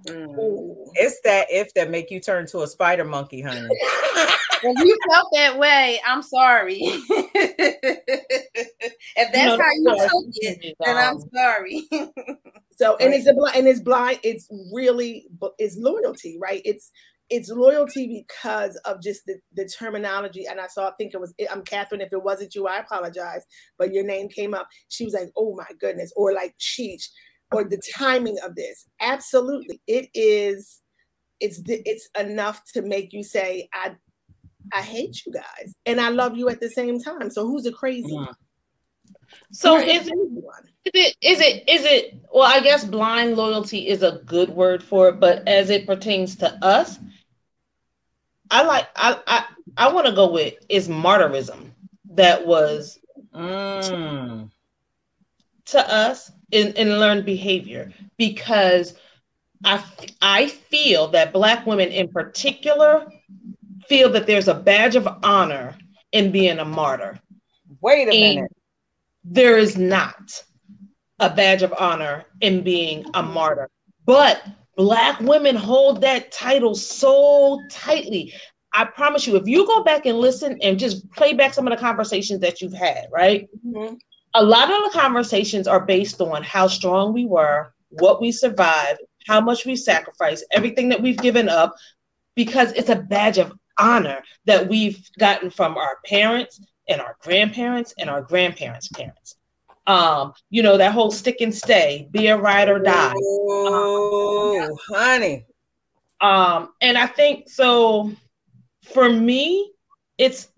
Mm. It's that if that make you turn to a spider monkey, honey. if you felt that way, I'm sorry. if that's how you took it, then I'm sorry. so, and it's a and it's blind. It's really it's loyalty, right? It's it's loyalty because of just the, the terminology. And I saw, I think it was, I'm Catherine. If it wasn't you, I apologize. But your name came up. She was like, oh my goodness. Or like, sheesh. Or the timing of this. Absolutely. It is, it's, it's enough to make you say, I, I hate you guys and I love you at the same time. So who's the crazy? Yeah. So is it, is it is it is it well I guess blind loyalty is a good word for it, but as it pertains to us, I like I I, I want to go with is martyrism that was mm. to us in, in learned behavior because I I feel that black women in particular feel that there's a badge of honor in being a martyr. Wait a and minute. There is not. a badge of honor in being a martyr. But black women hold that title so tightly. I promise you, if you go back and listen and just play back some of the conversations that you've had, right? Mm-hmm. A lot of the conversations are based on how strong we were, what we survived, how much we sacrificed, everything that we've given up, because it's a badge of honor that we've gotten from our parents and our grandparents and our grandparents' parents. Um, you know, that whole stick and stay, be a ride or die. Oh, um, honey. Um, and I think so for me, it's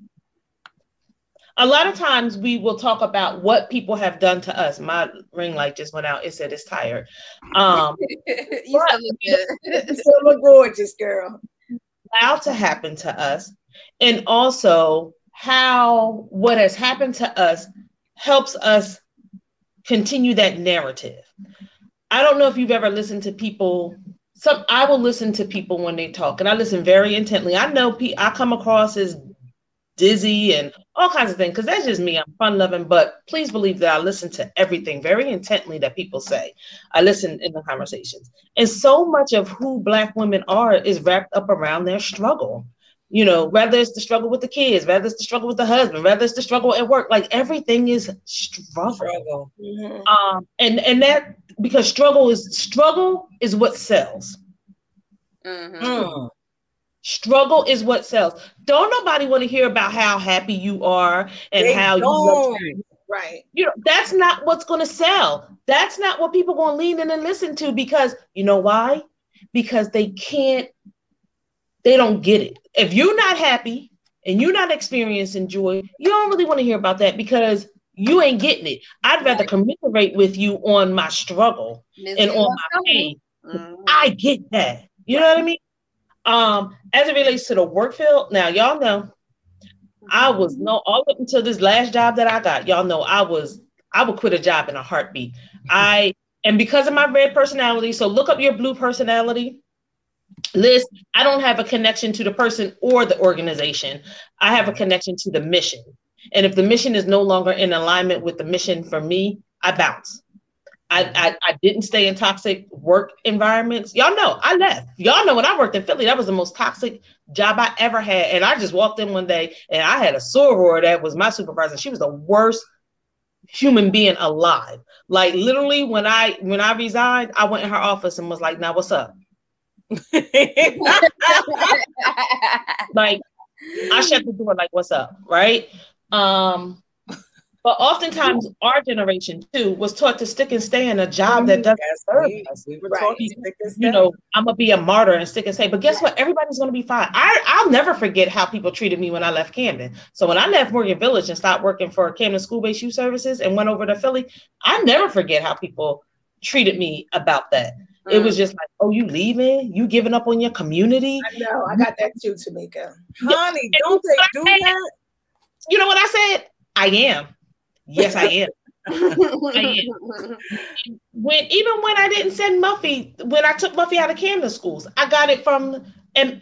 a lot of times we will talk about what people have done to us. My ring light just went out. It said it's tired. Um, you still look good. you still look gorgeous, girl. Allowed to happen to us, and also how what has happened to us helps us continue that narrative. I don't know if you've ever listened to people. Some I will listen to people when they talk, and I listen very intently. I know I come across as dizzy and all kinds of things because that's just me. I'm fun loving, but please believe that I listen to everything very intently that people say. I listen in the conversations, and so much of who Black women are is wrapped up around their struggle you know, whether it's the struggle with the kids, whether it's the struggle with the husband, whether it's the struggle at work, like everything is struggle. struggle. Mm-hmm. Um, and and that because struggle is struggle is what sells. Mm-hmm. Mm. Struggle is what sells. Don't nobody want to hear about how happy you are and they how don't. you right. You know, that's not what's going to sell. That's not what people going to lean in and listen to because you know why? Because they can't they don't get it. If you're not happy and you're not experiencing joy, you don't really want to hear about that because you ain't getting it. I'd rather commiserate with you on my struggle and on my pain. Mm-hmm. I get that. You know what I mean? Um, as it relates to the work field, now y'all know I was no all up until this last job that I got. Y'all know I was I would quit a job in a heartbeat. I and because of my red personality, so look up your blue personality. Liz, I don't have a connection to the person or the organization. I have a connection to the mission. And if the mission is no longer in alignment with the mission for me, I bounce. I, I, I, didn't stay in toxic work environments. Y'all know I left. Y'all know when I worked in Philly, that was the most toxic job I ever had. And I just walked in one day and I had a soror that was my supervisor. She was the worst human being alive. Like literally when I when I resigned, I went in her office and was like, now what's up? like I shut the door like what's up, right? Um but oftentimes our generation too was taught to stick and stay in a job that doesn't yes, serve we, us. We right. You know, I'm gonna be a martyr and stick and stay. But guess what? Everybody's gonna be fine. I, I'll never forget how people treated me when I left Camden. So when I left Morgan Village and stopped working for Camden School Based Youth Services and went over to Philly, I never forget how people treated me about that. Mm. It was mm. just like, oh, you leaving? You giving up on your community? I know. I got that too, Tamika. Honey, don't they do that? You know what I said? I am. Yes, I am. I am. When even when I didn't send Muffy, when I took Muffy out of Camden schools, I got it from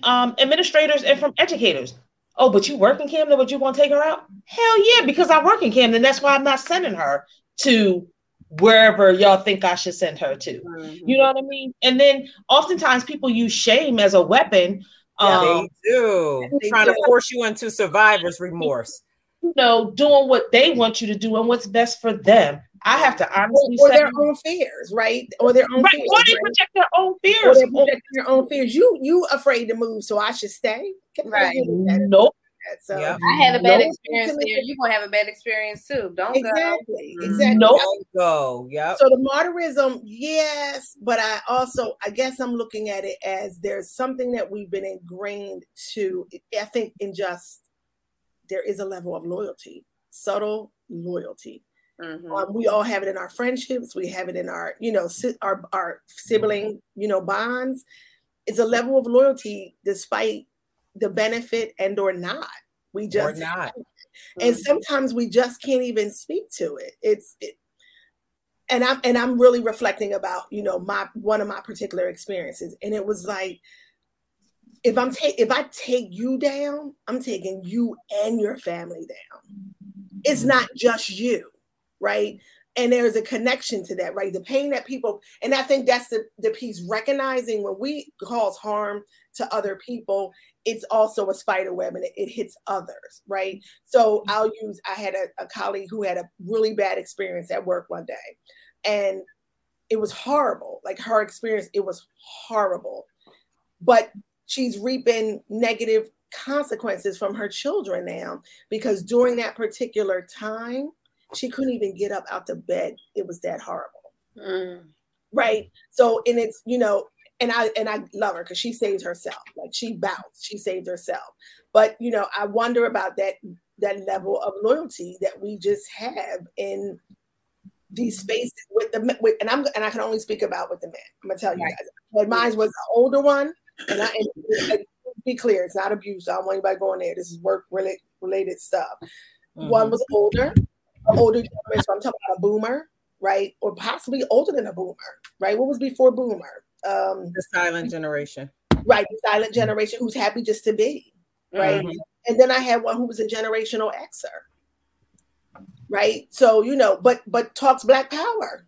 um, administrators and from educators. Oh, but you work in Camden, but you want to take her out? Hell yeah, because I work in Camden. That's why I'm not sending her to wherever y'all think I should send her to. Mm-hmm. You know what I mean? And then oftentimes people use shame as a weapon. Yeah, um, they do. They trying do. to force you into survivor's remorse. You know, doing what they want you to do and what's best for them. I have to honestly or, or their own fears, right? Or their own right. fears, or they right? project their own fears. Or they project their own fears. You you afraid to move, so I should stay. Right. Nope. So yep. I had a bad nope. experience there. You're gonna have a bad experience too. Don't exactly. go. Exactly. Nope. Don't go. Yeah. So the martyrism, yes, but I also I guess I'm looking at it as there's something that we've been ingrained to. I think in just there is a level of loyalty, subtle loyalty. Mm-hmm. Um, we all have it in our friendships. We have it in our, you know, si- our our sibling, you know, bonds. It's a level of loyalty despite the benefit and or not. We just or not. And mm-hmm. sometimes we just can't even speak to it. It's it, and I'm and I'm really reflecting about, you know, my one of my particular experiences. And it was like if I'm take if I take you down, I'm taking you and your family down. It's not just you, right? and there's a connection to that, right? The pain that people, and I think that's the, the piece recognizing when we cause harm to other people, it's also a spider web and it, it hits others, right? So I'll use, I had a, a colleague who had a really bad experience at work one day, and it was horrible. Like her experience, it was horrible. But she's reaping negative consequences from her children now because during that particular time, she couldn't even get up out the bed. It was that horrible. Mm. Right. So, and it's, you know, and I and I love her because she saved herself. Like she bounced, she saved herself. But you know, I wonder about that that level of loyalty that we just have in these spaces with the with, and I'm and I can only speak about with the men. I'm gonna tell you guys. But mine was the older one, and I and, and be clear, it's not abuse. I don't want anybody going there. This is work related related stuff. Mm-hmm. One was older, older generation. So I'm talking about a boomer, right? Or possibly older than a boomer, right? What was before boomer? Um, the silent generation. Right, the silent generation who's happy just to be, right? Mm-hmm. And then I had one who was a generational Xer, right? So you know, but but talks Black Power.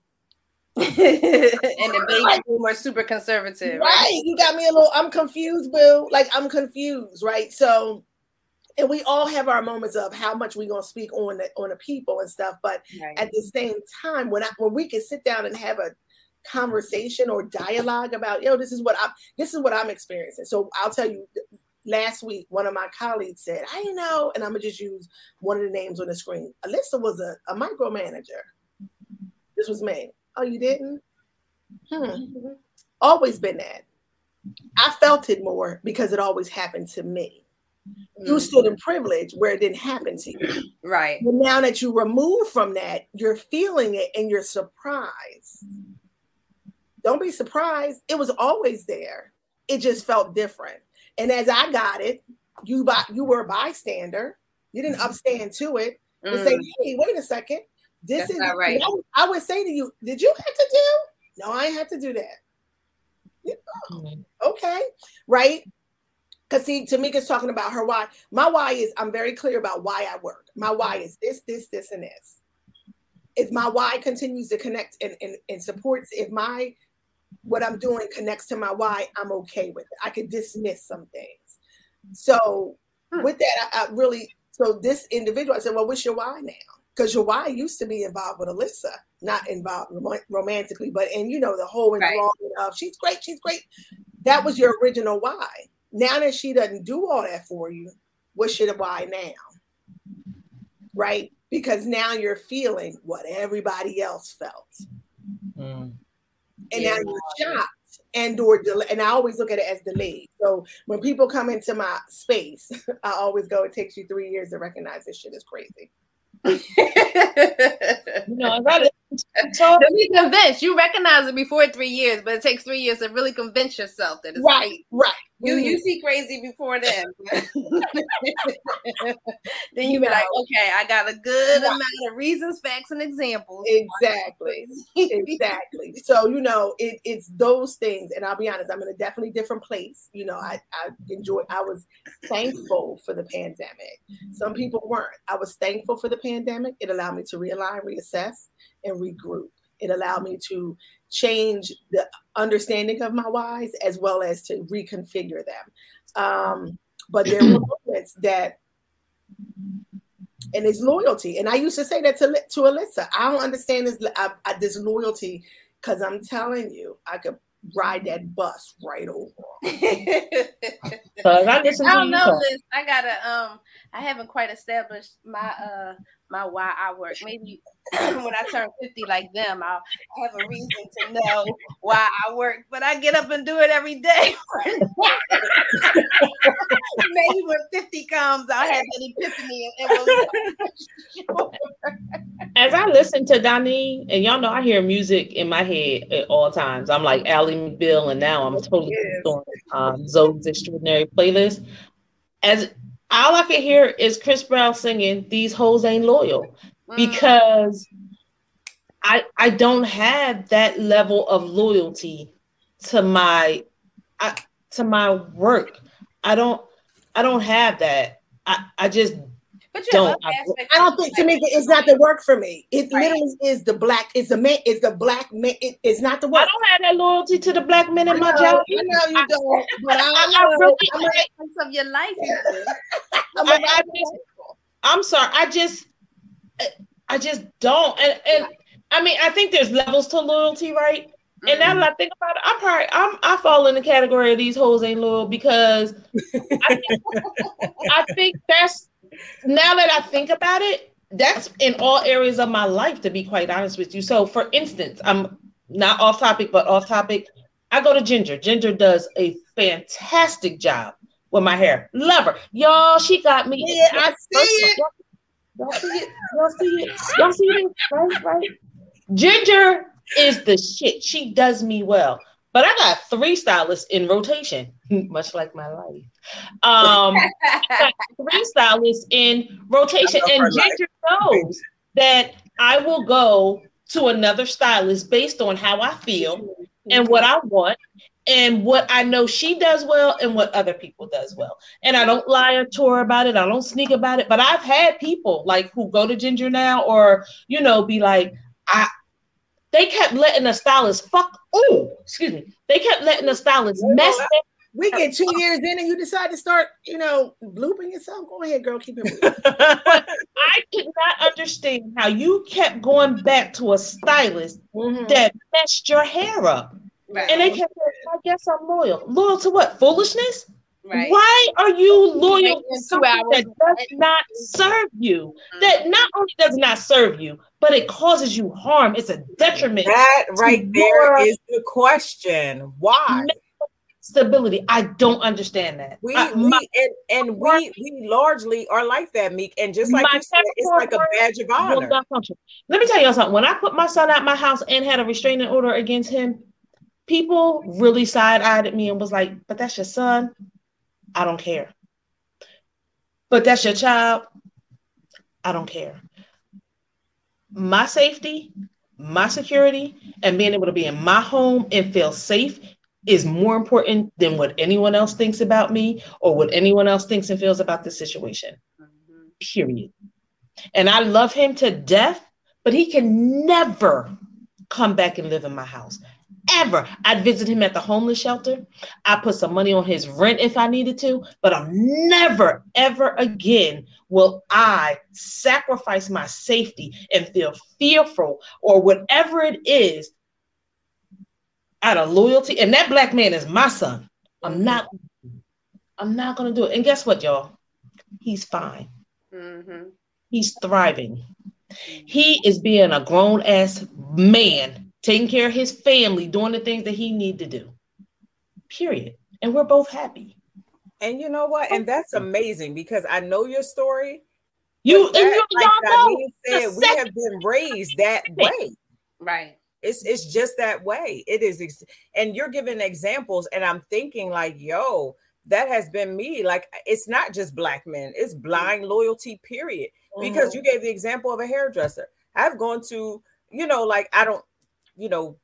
and the baby right. boomer super conservative. Right. You got me a little, I'm confused, Boo. Like I'm confused, right? So and we all have our moments of how much we're gonna speak on the on the people and stuff. But right. at the same time, when I when we can sit down and have a conversation or dialogue about, yo, this is what I'm this is what I'm experiencing. So I'll tell you last week, one of my colleagues said, I know, and I'm gonna just use one of the names on the screen. Alyssa was a, a micromanager. This was me. Oh, you didn't? Hmm. Always been that. I felt it more because it always happened to me you stood in privilege where it didn't happen to you. Right. But now that you remove from that, you're feeling it and you're surprised. Don't be surprised. It was always there. It just felt different. And as I got it, you by, you were a bystander. You didn't upstand to it and mm. say, "Hey, wait a second, this That's is right." I, I, would say to you, "Did you have to do?" No, I had to do that. Mm. Okay, right? Because see, Tamika's talking about her why. My why is I'm very clear about why I work. My why is this, this, this, and this. If my why continues to connect and, and, and supports, if my what I'm doing connects to my why, I'm okay with it. I could dismiss some things. So hmm. with that, I, I, really so this individual, I said, Well, what's your why now? Because your why used to be involved with Alyssa, not involved rom- romantically, but and you know the whole involvement right. of she's great, she's great. That was your original why. Now that she doesn't do all that for you, what should I buy now? Right? Because now you're feeling what everybody else felt. Mm. And yeah. now you're shocked and or delay. And I always look at it as delayed. So when people come into my space, I always go, it takes you three years to recognize this shit is crazy. you know, I so, to be convinced, you recognize it before three years, but it takes three years to really convince yourself that it's right, right. You mm-hmm. you see crazy before then. then you be like, okay, I got a good right. amount of reasons, facts, and examples. Exactly. exactly. So, you know, it, it's those things. And I'll be honest, I'm in a definitely different place. You know, I, I enjoy I was thankful for the pandemic. Mm-hmm. Some people weren't. I was thankful for the pandemic. It allowed me to realign, reassess, and regroup. It allowed me to change the understanding of my whys as well as to reconfigure them. Um, but there were moments that, and it's loyalty. And I used to say that to, to Alyssa. I don't understand this, I, I, this loyalty because I'm telling you, I could ride that bus right over. so I, I don't know this. I gotta um I haven't quite established my uh my why I work. Maybe when I turn 50 like them, I'll have a reason to know why I work. But I get up and do it every day. Maybe when 50 comes, I'll have an epiphany and As I listen to Donnie, and y'all know I hear music in my head at all times. I'm like Ally McBeal, and now I'm totally yes. on um, Zoe's Extraordinary Playlist. As all I can hear is Chris Brown singing "These hoes ain't loyal" because I I don't have that level of loyalty to my I, to my work. I don't I don't have that. I I just But you don't. have I- I don't think life. Tamika, it's not the work for me. It Right. literally is the black. It's the man. It's the black man. It, it's not the work. I don't have that loyalty to the black men in my job. I know you don't, but I, I, I know. really, I'm I, aspects of your life. you do. I'm I, a- I just, I'm sorry. I just, I just don't. And and I mean, I think there's levels to loyalty, right? And now that I mm-hmm. think about it, I'm probably I'm I fall in the category of these hoes ain't loyal because I think, I think that's now that I think about it, that's in all areas of my life, to be quite honest with you. So for instance, I'm not off topic, but off topic. I go to Ginger. Ginger does a fantastic job with my hair. Love her. Y'all, she got me. Yeah, I see it. Y'all see it? Y'all see it? Y'all see it? Right, right. Ginger is the shit. She does me well. But I got three stylists in rotation, much like my life. Um, three stylists in rotation, I love her and Ginger knows that I will go to another stylist based on how I feel and what I want and what I know she does well and what other people does well. And I don't lie to her about it. I don't sneak about it. But I've had people like who go to Ginger now or you know be like, I they kept letting the stylist fuck. Oh, excuse me. They kept letting the stylist mess. their- we get two years in and you decide to start, you know, blooping yourself. Go ahead, girl. Keep it. moving. I could not understand how you kept going back to a stylist Mhm. that messed your hair up. Right. And they kept saying, I guess I'm loyal. Loyal to what? Foolishness? right. Why are you loyal to two something that does not serve you? That not only does not serve you, but it causes you harm. It's a detriment. That right there is the question. Why? Stability. I don't understand that. We, I- we my- and, and we we largely are like that, Meek. And just like you said, it's like a badge of honor. Let me tell you something. When I put my son out my house and had a restraining order against him, people really side-eyed at me and was like, "But that's your son. I don't care. But that's your child. I don't care. My safety, my security, and being able to be in my home and feel safe is more important than what anyone else thinks about me or what anyone else thinks and feels about the situation. Mhm. Period. And I love him to death, but he can never come back and live in my house. Ever. I'd visit him at the homeless shelter. I put some money on his rent if I needed to, but I'm never, ever again will I sacrifice my safety and feel fearful or whatever it is out of loyalty. And that black man is my son. I'm not, I'm not gonna do it. And guess what, y'all? He's fine. Mhm. He's thriving. He is being a grown ass man, taking care of his family, doing the things that he need to do. Period. And we're both happy. And you know what? And that's amazing because I know your story. You and that, you like y'all know. Diane said, the we second- have been raised that way. Right. It's it's just that way. It is, ex- and you're giving examples, and I'm thinking like, yo, that has been me. Like, it's not just black men; it's blind loyalty. Period. Because mm-hmm. you gave the example of a hairdresser. I've gone to, you know, like I don't, you know,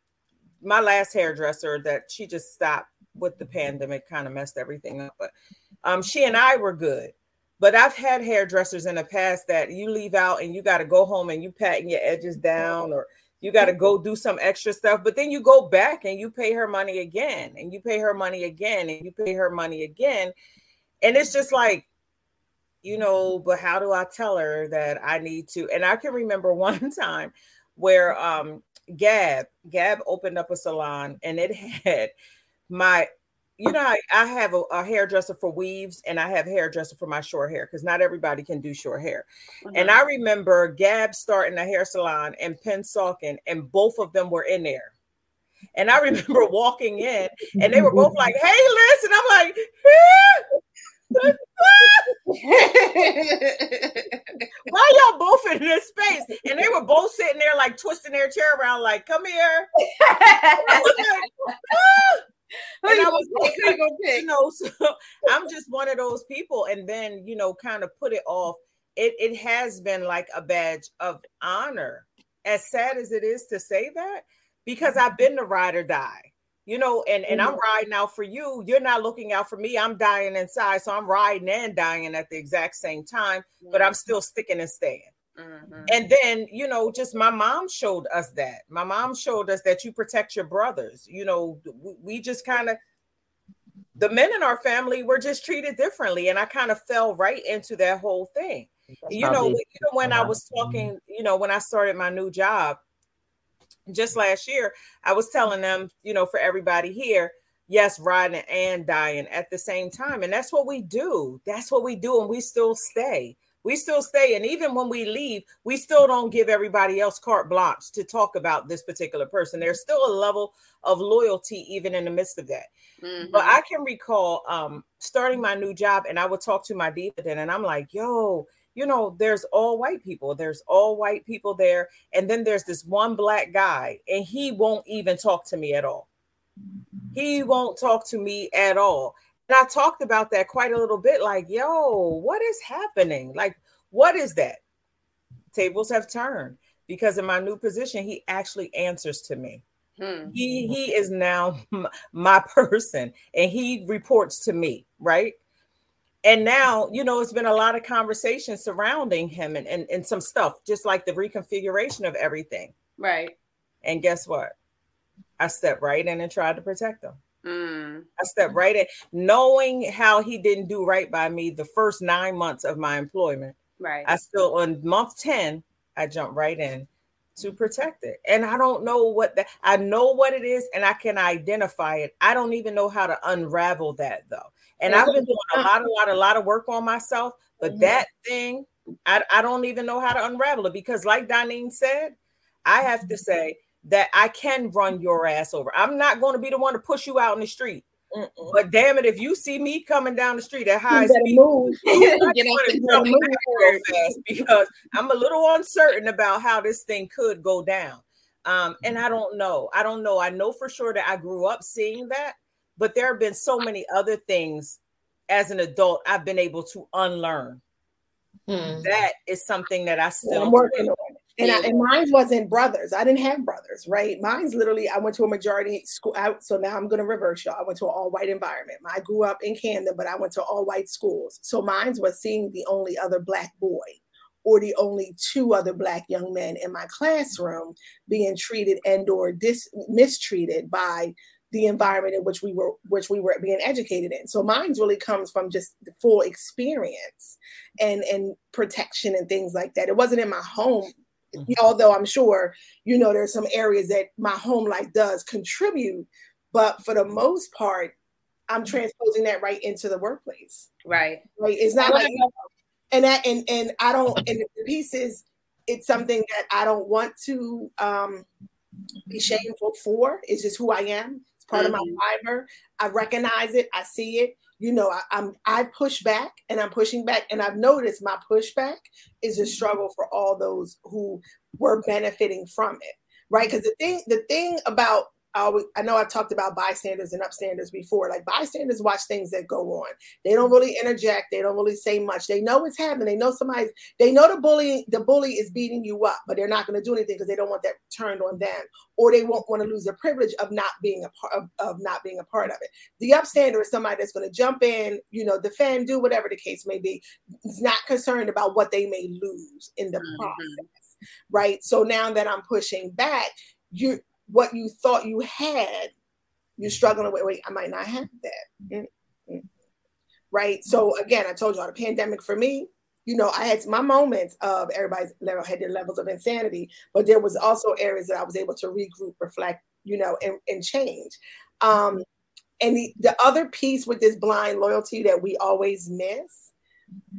my last hairdresser that she just stopped with the pandemic, kind of messed everything up. But um, she and I were good. But I've had hairdressers in the past that you leave out and you got to go home and you patting your edges down or you got to go do some extra stuff but then you go back and you pay her money again and you pay her money again and you pay her money again and it's just like you know but how do i tell her that i need to and i can remember one time where um gab gab opened up a salon and it had my you know i, I have a, a hairdresser for weaves and i have hairdresser for my short hair because not everybody can do short hair and uh-huh. I remember Gab starting a hair salon and Penn Salkin, and both of them were in there. And I remember walking in, and they were both like, "Hey, listen. I'm like, "Why y'all both in this space?" And they were both sitting there like twisting their chair around, like, "Come here." I was like. Who And you I was? Who you gonna you pick? know, so I'm just one of those people, and then you know, kind of put it off. It it has been like a badge of honor, as sad as it is to say that, because I've been the ride or die. You know, and, and mm-hmm. I'm riding out for you. You're not looking out for me. I'm dying inside. So I'm riding and dying at the exact same time, mm-hmm. but I'm still sticking and staying. Mm-hmm. And then, you know, just my mom showed us that. My mom showed us that you protect your brothers. You know, we, just kind of, the men in our family were just treated differently. And I kind of fell right into that whole thing. That's you know, even when I was talking, you know, when I started my new job just last year, I was telling them, you know, for everybody here, yes, riding and dying at the same time. And that's what we do. That's what we do. And we still stay we still stay and even when we leave we still don't give everybody else carte blanche to talk about this particular person there's still a level of loyalty even in the midst of that mm-hmm. but i can recall um, starting my new job and i would talk to my Diva Den and i'm like yo you know there's all white people there's all white people there and then there's this one black guy and he won't even talk to me at all he won't talk to me at all and I talked about that quite a little bit like, yo, what is happening? Like, what is that? Tables have turned because in my new position, he actually answers to me. Hmm. He he is now my person and he reports to me, right? And now, you know, it's been a lot of conversation surrounding him and, and, and some stuff, just like the reconfiguration of everything. Right. And guess what? I stepped right in and tried to protect him. Mm. I stepped right in, knowing how he didn't do right by me the first nine months of my employment. Right. I still on month 10, I jumped right in to protect it. And I don't know what that I know what it is and I can identify it. I don't even know how to unravel that though. And I've been doing a lot, a lot, a lot of work on myself, but mm-hmm. that thing, I, I don't even know how to unravel it because, like Donine said, I have to say, that I can run your ass over. I'm not going to be the one to push you out in the street. Mm-mm. But damn it, if you see me coming down the street at high speed, move. get move fast because I'm a little uncertain about how this thing could go down. Um, and I don't know. I don't know. I know for sure that I grew up seeing that, but there have been so many other things as an adult I've been able to unlearn. Hmm. That is something that I still I'm working on and, I, and mine wasn't brothers. I didn't have brothers, right? Mine's literally, I went to a majority school out. So now I'm going to reverse y'all. I went to an all white environment. I grew up in Camden, but I went to all white schools. So mine's was seeing the only other black boy or the only two other black young men in my classroom being treated and or dis- mistreated by the environment in which we were which we were being educated in so mine's really comes from just the full experience and and protection and things like that it wasn't in my home Mm-hmm. Although I'm sure, you know, there's some areas that my home life does contribute, but for the most part, I'm mm-hmm. transposing that right into the workplace. Right. Right. It's not like, and that, and and I don't. And the piece is, it's something that I don't want to um, be shameful for. It's just who I am. Part mm-hmm. of my mm-hmm. fiber. I recognize it. I see it you know, I, I'm I push back and I'm pushing back, and I've noticed my pushback is a struggle for all those who were benefiting from it, right? Because the thing, the thing about always, I know I've talked about bystanders and upstanders before. Like bystanders watch things that go on. They don't really interject. They don't really say much. They know it's happening. They know somebody's. They know the bully. The bully is beating you up, but they're not going to do anything because they don't want that turned on them, or they won't want to lose the privilege of not being a part of, of not being a part of it. The upstander is somebody that's going to jump in, you know, defend, do whatever the case may be. Is not concerned about what they may lose in the mm-hmm. process, right? So now that I'm pushing back, you what you thought you had, you're struggling with. Wait, I might not have that. Mm-hmm. Right. So again, I told you all the pandemic for me. You know, I had my moments of everybody's level had their levels of insanity, but there was also areas that I was able to regroup, reflect, you know, and, and change. Um, and the, the other piece with this blind loyalty that we always miss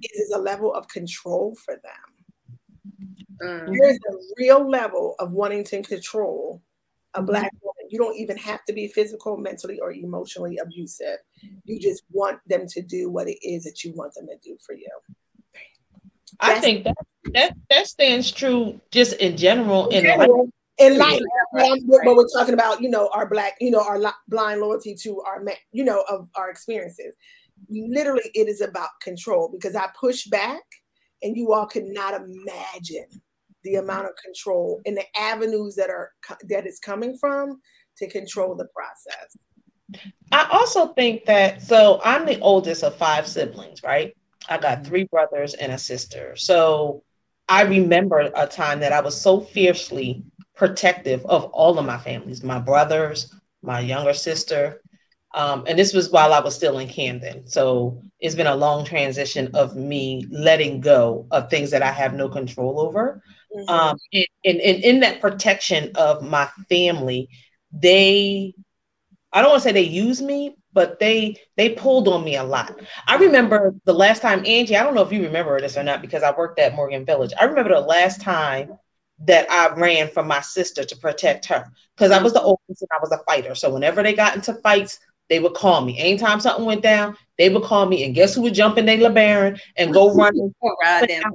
is a level of control for them. Mm. There's a real level of wanting to control a black woman. You don't even have to be physical, mentally, or emotionally abusive. You just want them to do what it is that you want them to do for you. I That's think that that that stands true just in general in, life. In life, um, right. but we're talking about you know our black, you know our blind loyalty to our you know of our experiences. Literally, it is about control because I push back, and you all could not imagine the amount of control and the avenues that are that is coming from to control the process. I also think that so I'm the oldest of five siblings, right? I got three brothers and a sister. So I remember a time that I was so fiercely protective of all of my families, my brothers, my younger sister. Um, and this was while I was still in Camden. So it's been a long transition of me letting go of things that I have no control over. Mm-hmm. Um, and, and, and in that protection of my family, they, I don't want to say they use me, but they they pulled on me a lot. I remember the last time Angie, I don't know if you remember this or not because I worked at Morgan Village. I remember the last time that I ran from my sister to protect her because I was the oldest and I was a fighter. So whenever they got into fights, they would call me. Anytime something went down, they would call me. And guess who would jump in their LeBaron and go running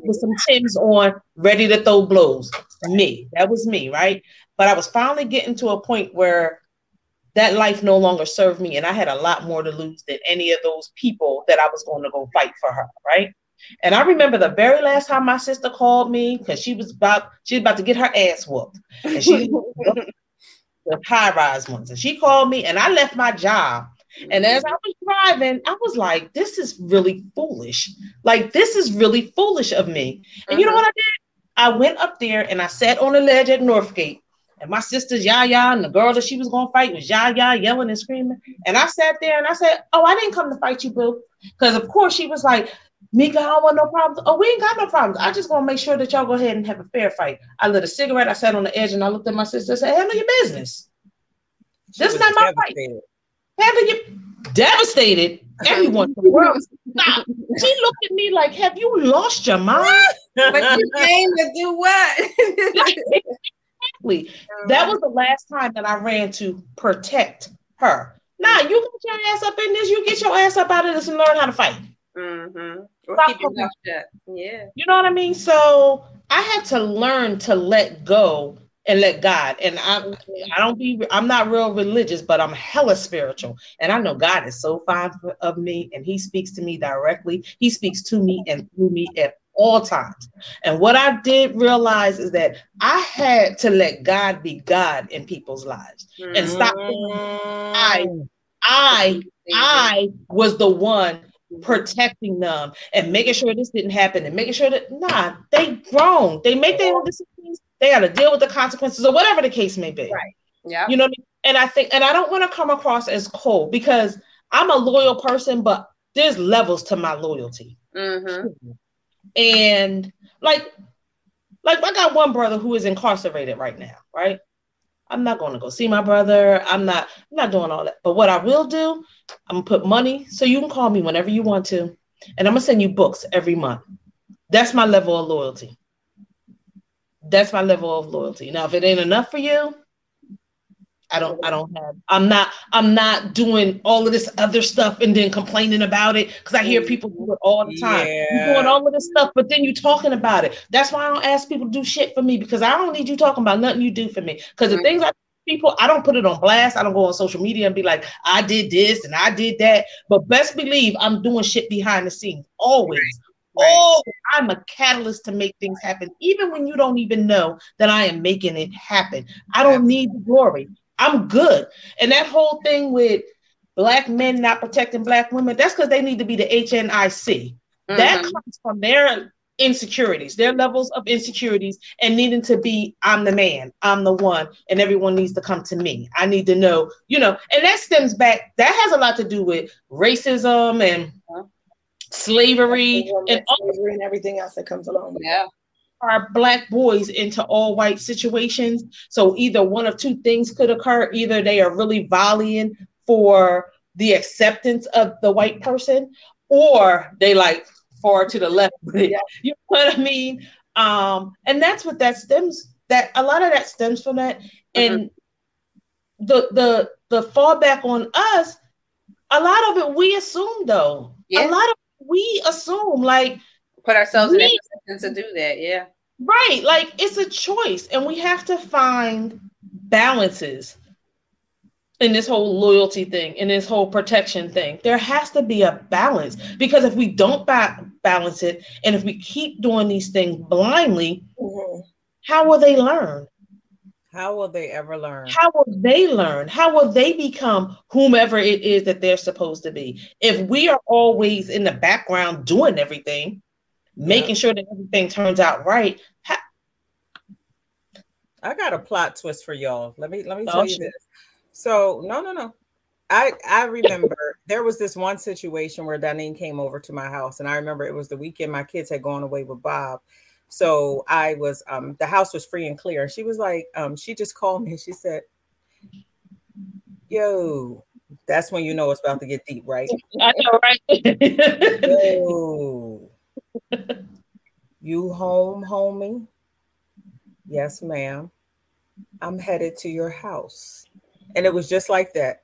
with some Tims on, ready to throw blows? Me. That was me, right? But I was finally getting to a point where that life no longer served me, and I had a lot more to lose than any of those people that I was going to go fight for her, right? And I remember the very last time my sister called me because she was about she was about to get her ass whooped, and she the high rise ones, and she called me, and I left my job. And as I was driving, I was like, "This is really foolish. Like this is really foolish of me." And you know uh-huh. what I did? I went up there and I sat on the ledge at Northgate and my sister's Yaya and the girl that she was gonna fight was Yaya yelling and screaming. And I sat there and I said, Oh, I didn't come to fight you, boo. Because of course she was like, Mika, I don't want no problems. Oh, we ain't got no problems. I just want to make sure that y'all go ahead and have a fair fight. I lit a cigarette. I sat on the edge and I looked at my sister and said, Handle your business. She this is not my fight. Handle your devastated. Everyone in the world stop. She looked at me like, Have you lost your mind? but you came to do what? Exactly. That was the last time that I ran to protect her. Now you get your ass up in this, you get your ass up out of this and learn how to fight. Mm-hmm. Or keep your mouth shut. Yeah. You know what I mean? So I had to learn to let go and let God. And I mm-hmm. I don't be I'm not real religious, but I'm hella spiritual. And I know God is so fond of me and he speaks to me directly. He speaks to me and through me at all times. And what I did realize is that I had to let God be God in people's lives mm-hmm. and stop. I, I, I was the one protecting them and making sure this didn't happen and making sure that nah, they grown, they make their own decisions, they got to deal with the consequences or whatever the case may be. Right. Yeah. You know, I mean? and I think, and I don't want to come across as cold because I'm a loyal person, but there's levels to my loyalty. Mm-hmm. And like, like I got one brother who is incarcerated right now, right? I'm not going to go see my brother. I'm not. I'm not doing all that. But what I will do, I'm gonna put money so you can call me whenever you want to, and I'm gonna send you books every month. That's my level of loyalty. That's my level of loyalty. Now, if it ain't enough for you, I don't I don't have I'm not I'm not doing all of this other stuff and then complaining about it because I hear people do it all the time. Yeah. You're doing all of this stuff, but then you talking about it. That's why I don't ask people to do shit for me because I don't need you talking about nothing you do for me. Because the things I people, I don't put it on blast. I don't go on social media and be like, I did this and I did that. But best believe I'm doing shit behind the scenes always. Right. Oh, I'm a catalyst to make things happen, even when you don't even know that I am making it happen. I don't need the glory. I'm good. And that whole thing with black men not protecting black women, that's because they need to be the HNIC. Mm-hmm. That comes from their insecurities, their levels of insecurities, and needing to be, I'm the man, I'm the one, and everyone needs to come to me. I need to know, you know, and that stems back, that has a lot to do with racism and slavery and, slavery and everything else that comes along. Yeah our black boys into all white situations. So either one of two things could occur. Either they are really volleying for the acceptance of the white person, or they like far to the left. Yeah. You know what I mean? Um, and that's what that stems that a lot of that stems from that. Mm-hmm. And the the the fallback on us, a lot of it we assume though. Yeah. A lot of we assume like put ourselves we, in a position to do that. Yeah. Right. Like it's a choice, and we have to find balances in this whole loyalty thing, in this whole protection thing. There has to be a balance because if we don't ba- balance it, and if we keep doing these things blindly, mm-hmm. how will they learn? How will they ever learn? How will they learn? How will they become whomever it is that they're supposed to be? If we are always in the background doing everything, yeah. making sure that everything turns out right. How- I got a plot twist for y'all. Let me let me oh, tell you this. So no, no, no. I I remember there was this one situation where Danine came over to my house, and I remember it was the weekend my kids had gone away with Bob, so I was um the house was free and clear. And She was like, um, she just called me. She said, Yo, that's when you know it's about to get deep, right? I know, right? Yo, you home, homie? Yes, ma'am. I'm headed to your house. And it was just like that.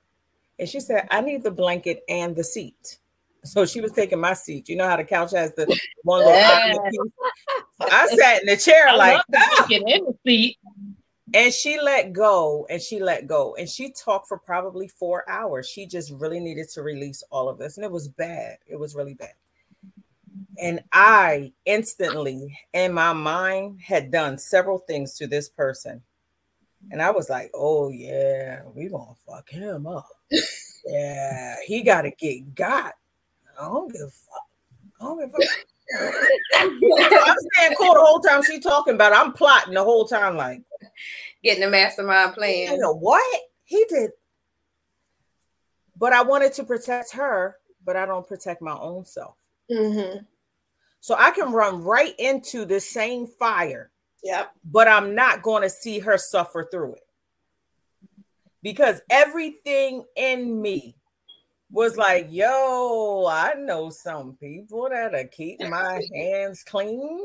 And she said, I need the blanket and the seat. So she was taking my seat. You know how the couch has the one little yeah. I sat in the chair I like oh. Ah! in the seat. And she let go and she let go. And she talked for probably four hours. She just really needed to release all of this. And it was bad. It was really bad. And I instantly, in my mind, had done several things to this person. And I was like, oh, yeah, we going to fuck him up. yeah, he got to get got. I don't give a fuck. I don't give a fuck. I'm staying cool the whole time she's talking about it. I'm plotting the whole time, like getting the mastermind plan. You know what? He did. But I wanted to protect her, but I don't protect my own self. Mm-hmm. So I can run right into the same fire. Yep. But I'm not going to see her suffer through it. Because everything in me was like, yo, I know some people that'll keep my hands clean.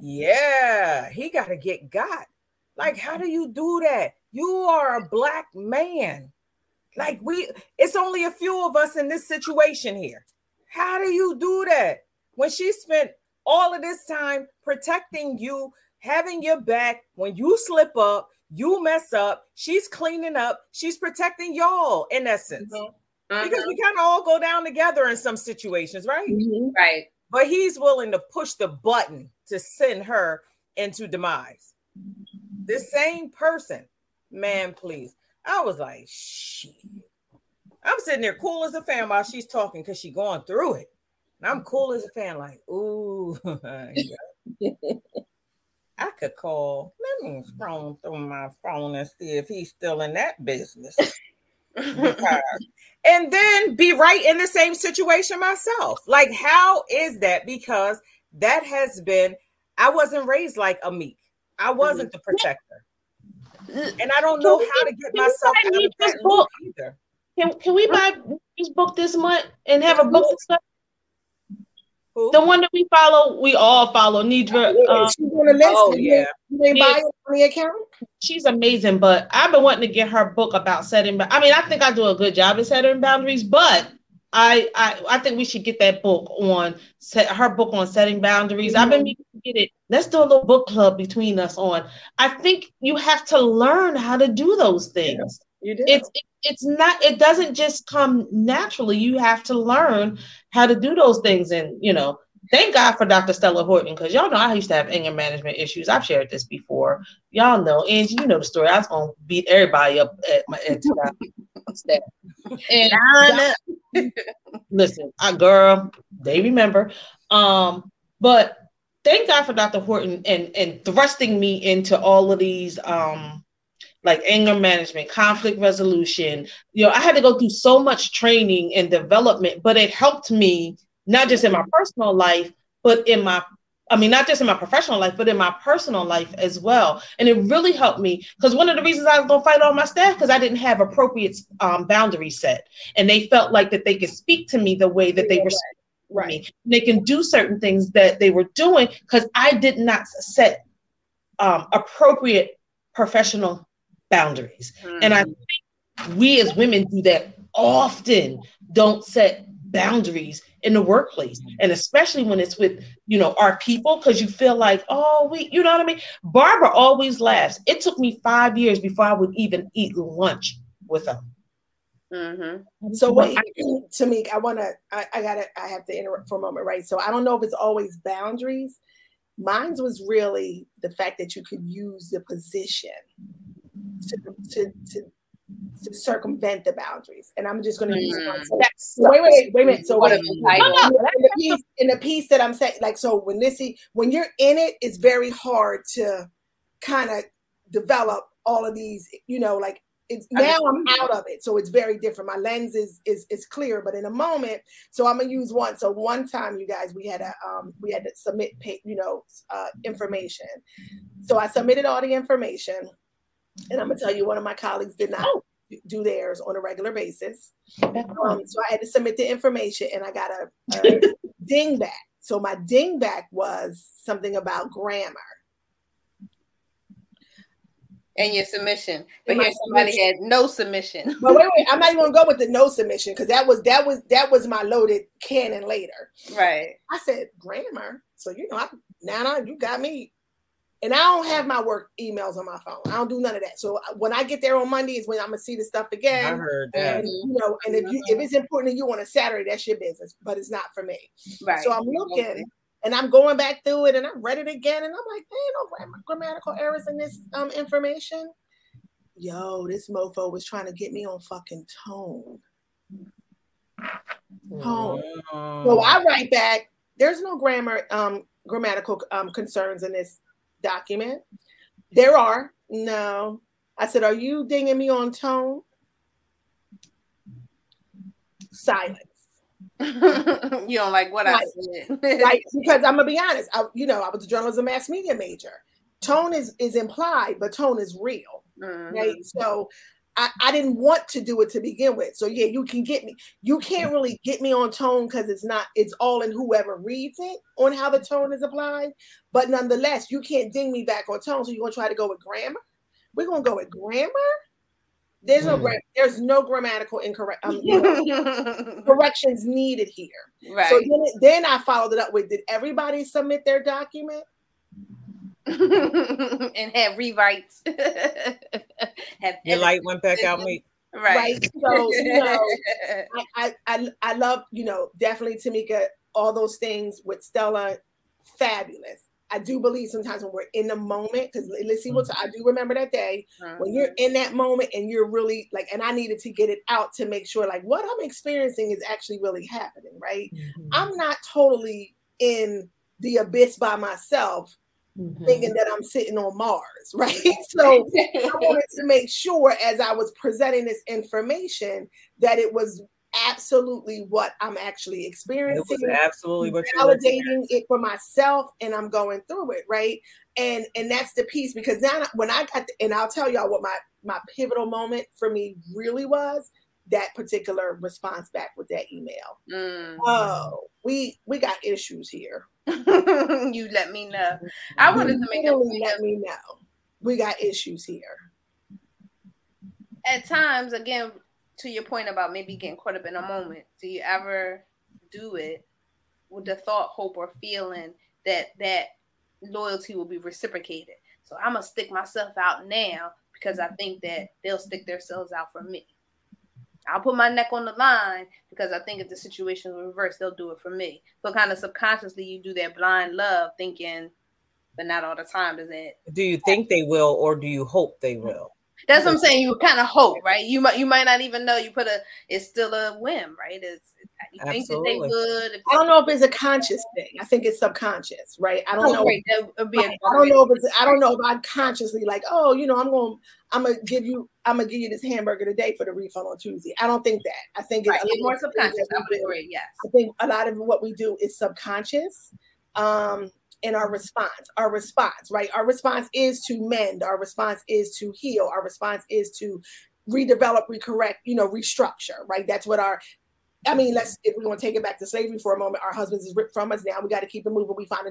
Yeah, he got to get got. Like, how do you do that? You are a black man. Like, we, it's only a few of us in this situation here. How do you do that? When she spent all of this time protecting you, having your back, when you slip up, you mess up, she's cleaning up, she's protecting y'all in essence. Mm-hmm because we uh-huh. kind of all go down together in some situations, right? Mm-hmm. Right. But he's willing to push the button to send her into demise. This same person, man, please. I was like, shit. I'm sitting there cool as a fan while she's talking because she's going through it. And I'm cool as a fan, like, ooh, I could call. Let me scroll through my phone and see if he's still in that business. and then be right in the same situation myself. Like, how is that? Because that has been, I wasn't raised like a meek, I wasn't the protector. And I don't know how to get myself out of that book either. Can, can we buy this book this month and have a book discussion? Who? The one that we follow, we all follow. Nedra. Um, she's on the list. Oh, yeah. You buy it on the account? She's amazing, but I've been wanting to get her book about setting. I mean, I think I do a good job at setting boundaries, but I I, I think we should get that book on set her book on setting boundaries. Mm-hmm. I've been meaning to get it. Let's do a little book club between us on. I think you have to learn how to do those things. Yeah, you do. It's it, it's not. It doesn't just come naturally. You have to learn how to do those things, and you know thank God for Dr. Stella Horton because y'all know I used to have anger management issues. I've shared this before. Y'all know, and you know the story. I was gonna beat everybody up at my at staff. And listen, I girl, they remember. Um, but thank God for Dr. Horton and and thrusting me into all of these um like anger management, conflict resolution. You know, I had to go through so much training and development, but it helped me not just in my personal life, but in my I mean, not just in my professional life, but in my personal life as well. And it really helped me because one of the reasons I was going to fight all my staff because I didn't have appropriate um, boundaries set, and they felt like that they could speak to me the way that they were. Right. Me. They can do certain things that they were doing because I did not set um, appropriate professional boundaries. Mm-hmm. And I think we as women do that often, don't set boundaries in the workplace. And especially when it's with you know our people because you feel like oh we you know what i mean? Barbara always laughs. It took me five years before i would even eat lunch with them mm-hmm. so wait. Tamik i want to I, I gotta i have to interrupt for a moment right? So i don't know if it's always boundaries. Mine's was really the fact that you could use the position to, to, to, to circumvent the boundaries. And I'm just going to use Mm. one. So, wait, wait, wait a minute. So What wait, a in the piece, in the piece that I'm saying, like, so when this, when you're in it, it's very hard to kind of develop all of these, you know, like it's now I'm out of it, so it's very different. My lens is is is clear, but in a moment, so I'm gonna use one. So one time, you guys, we had a um we had to submit, pay, you know, uh, information. So I submitted all the information, and I'm gonna tell you, one of my colleagues did not do theirs on a regular basis. Um, so I had to submit the information, and I got a, a ding back. So my ding back was something about grammar. And your submission. But And here somebody submission. had no submission. But wait, wait, I'm not even gonna go with the no submission because that was that was that was my loaded cannon later. Right. I said grammar. So you know, I, now now you got me. And I don't have my work emails on my phone. I don't do none of that. So uh, when I get there on Monday is when I'm gonna see the stuff again. I again. heard that. And you know, and if you if it's important to you on a Saturday, that's your business. But it's not for me. Right. So I'm looking and I'm going back through it and I read it again and I'm like, there ain't no grammatical errors in this um information. Yo, this mofo was trying to get me on fucking tone. Tone. So I write back, there's no grammar um grammatical um concerns in this document. There are. No. I said, are you dinging me on tone? Silence. you don't like what I Right. said. right? Because I'm gonna be honest, I, you know, I was a journalism mass media major. Tone is is implied, but tone is real, Mhm. right? So I, I didn't want to do it to begin with. So yeah, you can get me. You can't really get me on tone because it's not. It's all in whoever reads it on how the tone is applied. But nonetheless, you can't ding me back on tone. So you're gonna try to go with grammar. We're gonna go with grammar. There's no Hmm. there's no grammatical incorrect um, you corrections needed here. right. So then, then I followed it up with Did everybody submit their document? and have rewrites. have Your light went back out, me. Right. Right. So, you know, I, I, I, I love, you know, definitely Tamika, all those things with Stella, fabulous. I do believe sometimes when we're in the moment, because let's see what mm-hmm. I do remember that day uh-huh. when you're in that moment and you're really like, and I needed to get it out to make sure like what I'm experiencing is actually really happening, right? Mm-hmm. I'm not totally in the abyss by myself thinking that I'm sitting on Mars, right? So I wanted to make sure as I was presenting this information that it was absolutely what I'm actually It experiencing, was absolutely what you were validating it for myself, and I'm going through it, right? And and that's the piece because now when I got the, and I'll tell y'all what my my pivotal moment for me really was that particular response back with that email. Mm. Oh, we we got issues here. you let me know. I wanted to make a let me know. We got issues here. at times again to your point about maybe getting caught up in a moment do you ever do it with the thought hope or feeling that that loyalty will be reciprocated so i'm gonna stick myself out now because i think that they'll stick themselves out for me i'll put my neck on the line because i think if the situation is reversed they'll do it for me so kind of subconsciously you do that blind love thinking but not all the time does it Do you think they will, or do you hope they will? that's what I'm saying. You kind of hope, right? You might you might not even know you put a. It's still a whim, right? It's you think that they would. I don't know if it's a conscious thing. I think it's subconscious, right? I don't oh, know. Right, that would be a- I don't know if it's. I don't know if I'm consciously like, oh, you know, I'm going. to I'm gonna give you. I'm gonna give you this hamburger today for the refund on Tuesday. I don't think that. I think it's Right, a it's lot more subconscious. I would agree. Yes. I think a lot of what we do is subconscious. Um, in our response, our response, right? Our response is to mend. Our response is to heal. Our response is to redevelop, recorrect, you know, restructure, right? That's what our I mean, let's if we want to take it back to slavery for a moment, our husbands is ripped from us. Now we got to keep it moving. We find a,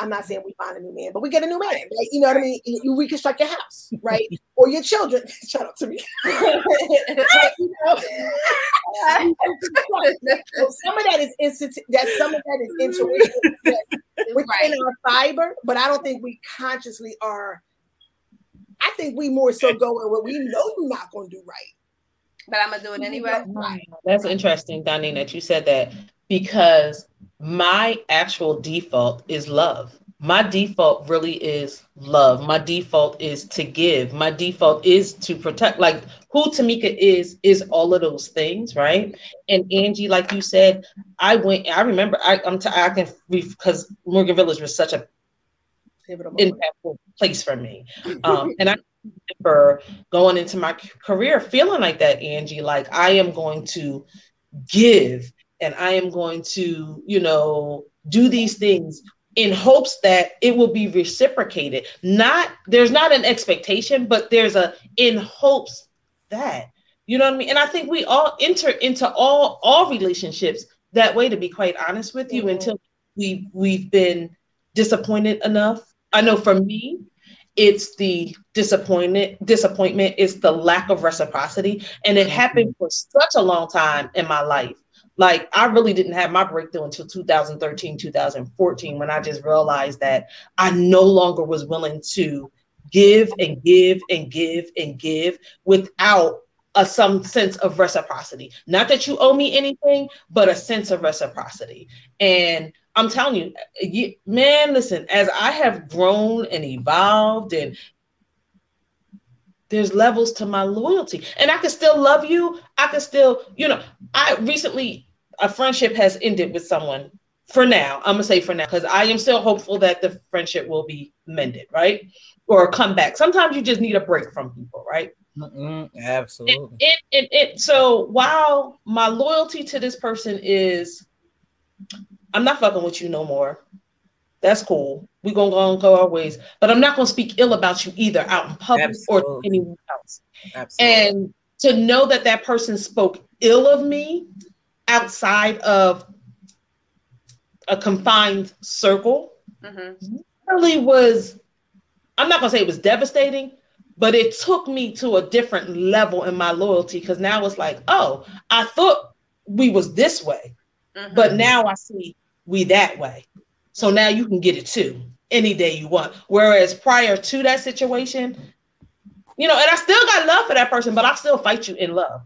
I'm not saying we find a new man, but we get a new man, right? You know what I mean? You you reconstruct your house, right? or your children. Shout out to me. You? So some of that is instant. That some of that is intuition that within Right. our fiber, but I don't think we consciously are. I think we more so go in what we know you're not going to do right. But I'm gonna do it anyway. That's interesting, Donnie, that you said that because my actual default is love. my default really is love. My default is to give. My default is to protect. Like who Tamika is, is all of those things, right? And Angie, like you said, I went. I remember. I, I'm. T- I can because Morgan Village was such a impactful place for me, um, and I remember going into my career feeling like that, Angie. Like I am going to give, and I am going to, you know, do these things in hopes that it will be reciprocated. Not there's not an expectation, but there's a in hopes that you know what I mean. And I think we all enter into all all relationships that way. To be quite honest with you, mm-hmm. until we we've been disappointed enough. I know for me, it's the disappointment disappointment it's the lack of reciprocity and it happened for such a long time in my life like I really didn't have my breakthrough until 2013, 2014, when I just realized that I no longer was willing to give and give and give and give without a some sense of reciprocity. Not that you owe me anything, but a sense of reciprocity. And I'm telling you, you man, listen, as I have grown and evolved and there's levels to my loyalty and i can still love you i can still you know i recently a friendship has ended with someone for now. I'm gonna say for now because I am still hopeful that the friendship will be mended, right? Or come back. Sometimes you just need a break from people, right? Mm-mm, absolutely. It, it, it, so while my loyalty to this person is, I'm not fucking with you no more. That's cool. We're gonna go and go our ways, but I'm not gonna speak ill about you either out in public absolutely. or anyone else. Absolutely. And to know that that person spoke ill of me outside of a confined circle mm-hmm. really was i'm not going to say it was devastating but it took me to a different level in my loyalty because now it's like oh i thought we was this way mm-hmm. but now i see we that way so now you can get it too any day you want whereas prior to that situation you know and i still got love for that person but i still fight you in love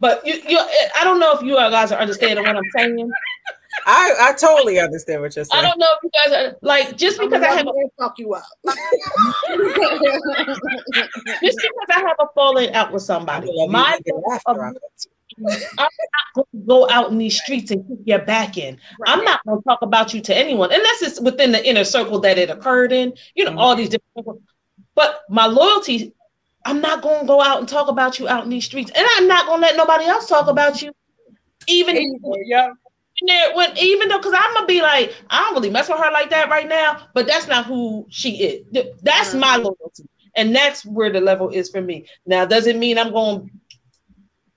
but you, you, I don't know if you guys are understanding what I'm saying. I, I totally understand what you're saying. I don't know if you guys are like just because I have a fuck you up. just because I have a falling out with somebody. My I'm not going to go out in these streets and kick your back in. Right. I'm not going to talk about you to anyone unless it's within the inner circle that it occurred in. You know, mm-hmm. all these different. People. But my loyalty I'm not going to go out and talk about you out in these streets, and I'm not going to let nobody else talk about you, even yeah. when even though because I'm gonna be like I don't really mess with her like that right now, but that's not who she is. That's my loyalty, and that's where the level is for me. Now, does it mean I'm going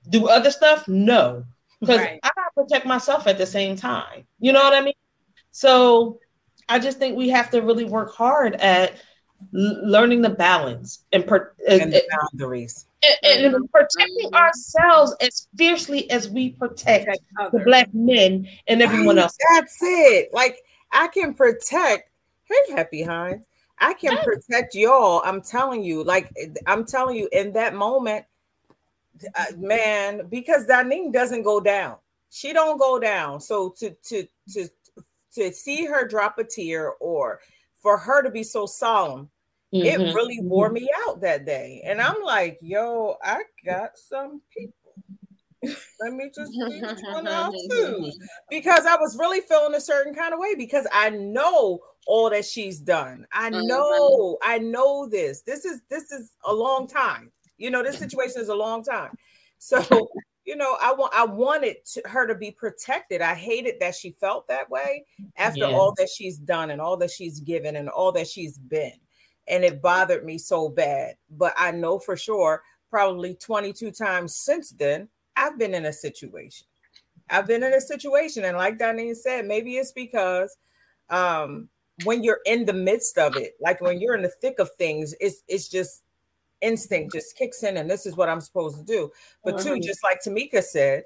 to do other stuff? No, because right. I gotta protect myself at the same time. You know what I mean? So I just think we have to really work hard at learning the balance and, per, and the boundaries and, and, protecting ourselves as fiercely as we protect the black men and everyone else. That's it. Like I can protect. Hey, Happy Hines. I can protect y'all. I'm telling you. Like I'm telling you, in that moment, uh, man, because Danine doesn't go down. She don't go down. So to to to to see her drop a tear or for her to be so solemn, mm-hmm. it really wore me out that day. And I'm like, yo, I got some people. Let me just see which one I'll choose. Because I was really feeling a certain kind of way because I know all that she's done. I mm-hmm. know, I know this. This is this is a long time. You know, this situation is a long time. So you know, I want I wanted to, her to be protected. I hated that she felt that way after yes. all that she's done and all that she's given and all that she's been. And it bothered me so bad. But I know for sure, probably 22 times since then, I've been in a situation. I've been in a situation, and like Danine said, maybe it's because um, when you're in the midst of it, like when you're in the thick of things, it's it's just instinct just kicks in and this is what I'm supposed to do. But mm-hmm. two, just like Tamika said,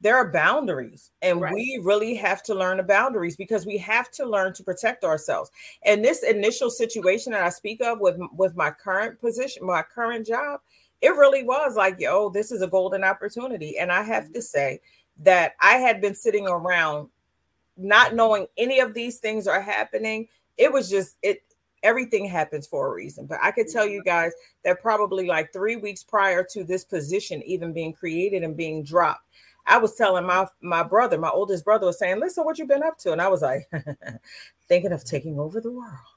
there are boundaries and right. we really have to learn the boundaries because we have to learn to protect ourselves. And this initial situation that I speak of with with my current position, my current job, it really was like, yo, this is a golden opportunity. And I have to say that I had been sitting around not knowing any of these things are happening it was just it everything happens for a reason. But I could tell you guys that probably like three weeks prior to this position even being created and being dropped, I was telling my my brother, my oldest brother was saying, listen, what you been up to? And I was like, thinking of taking over the world.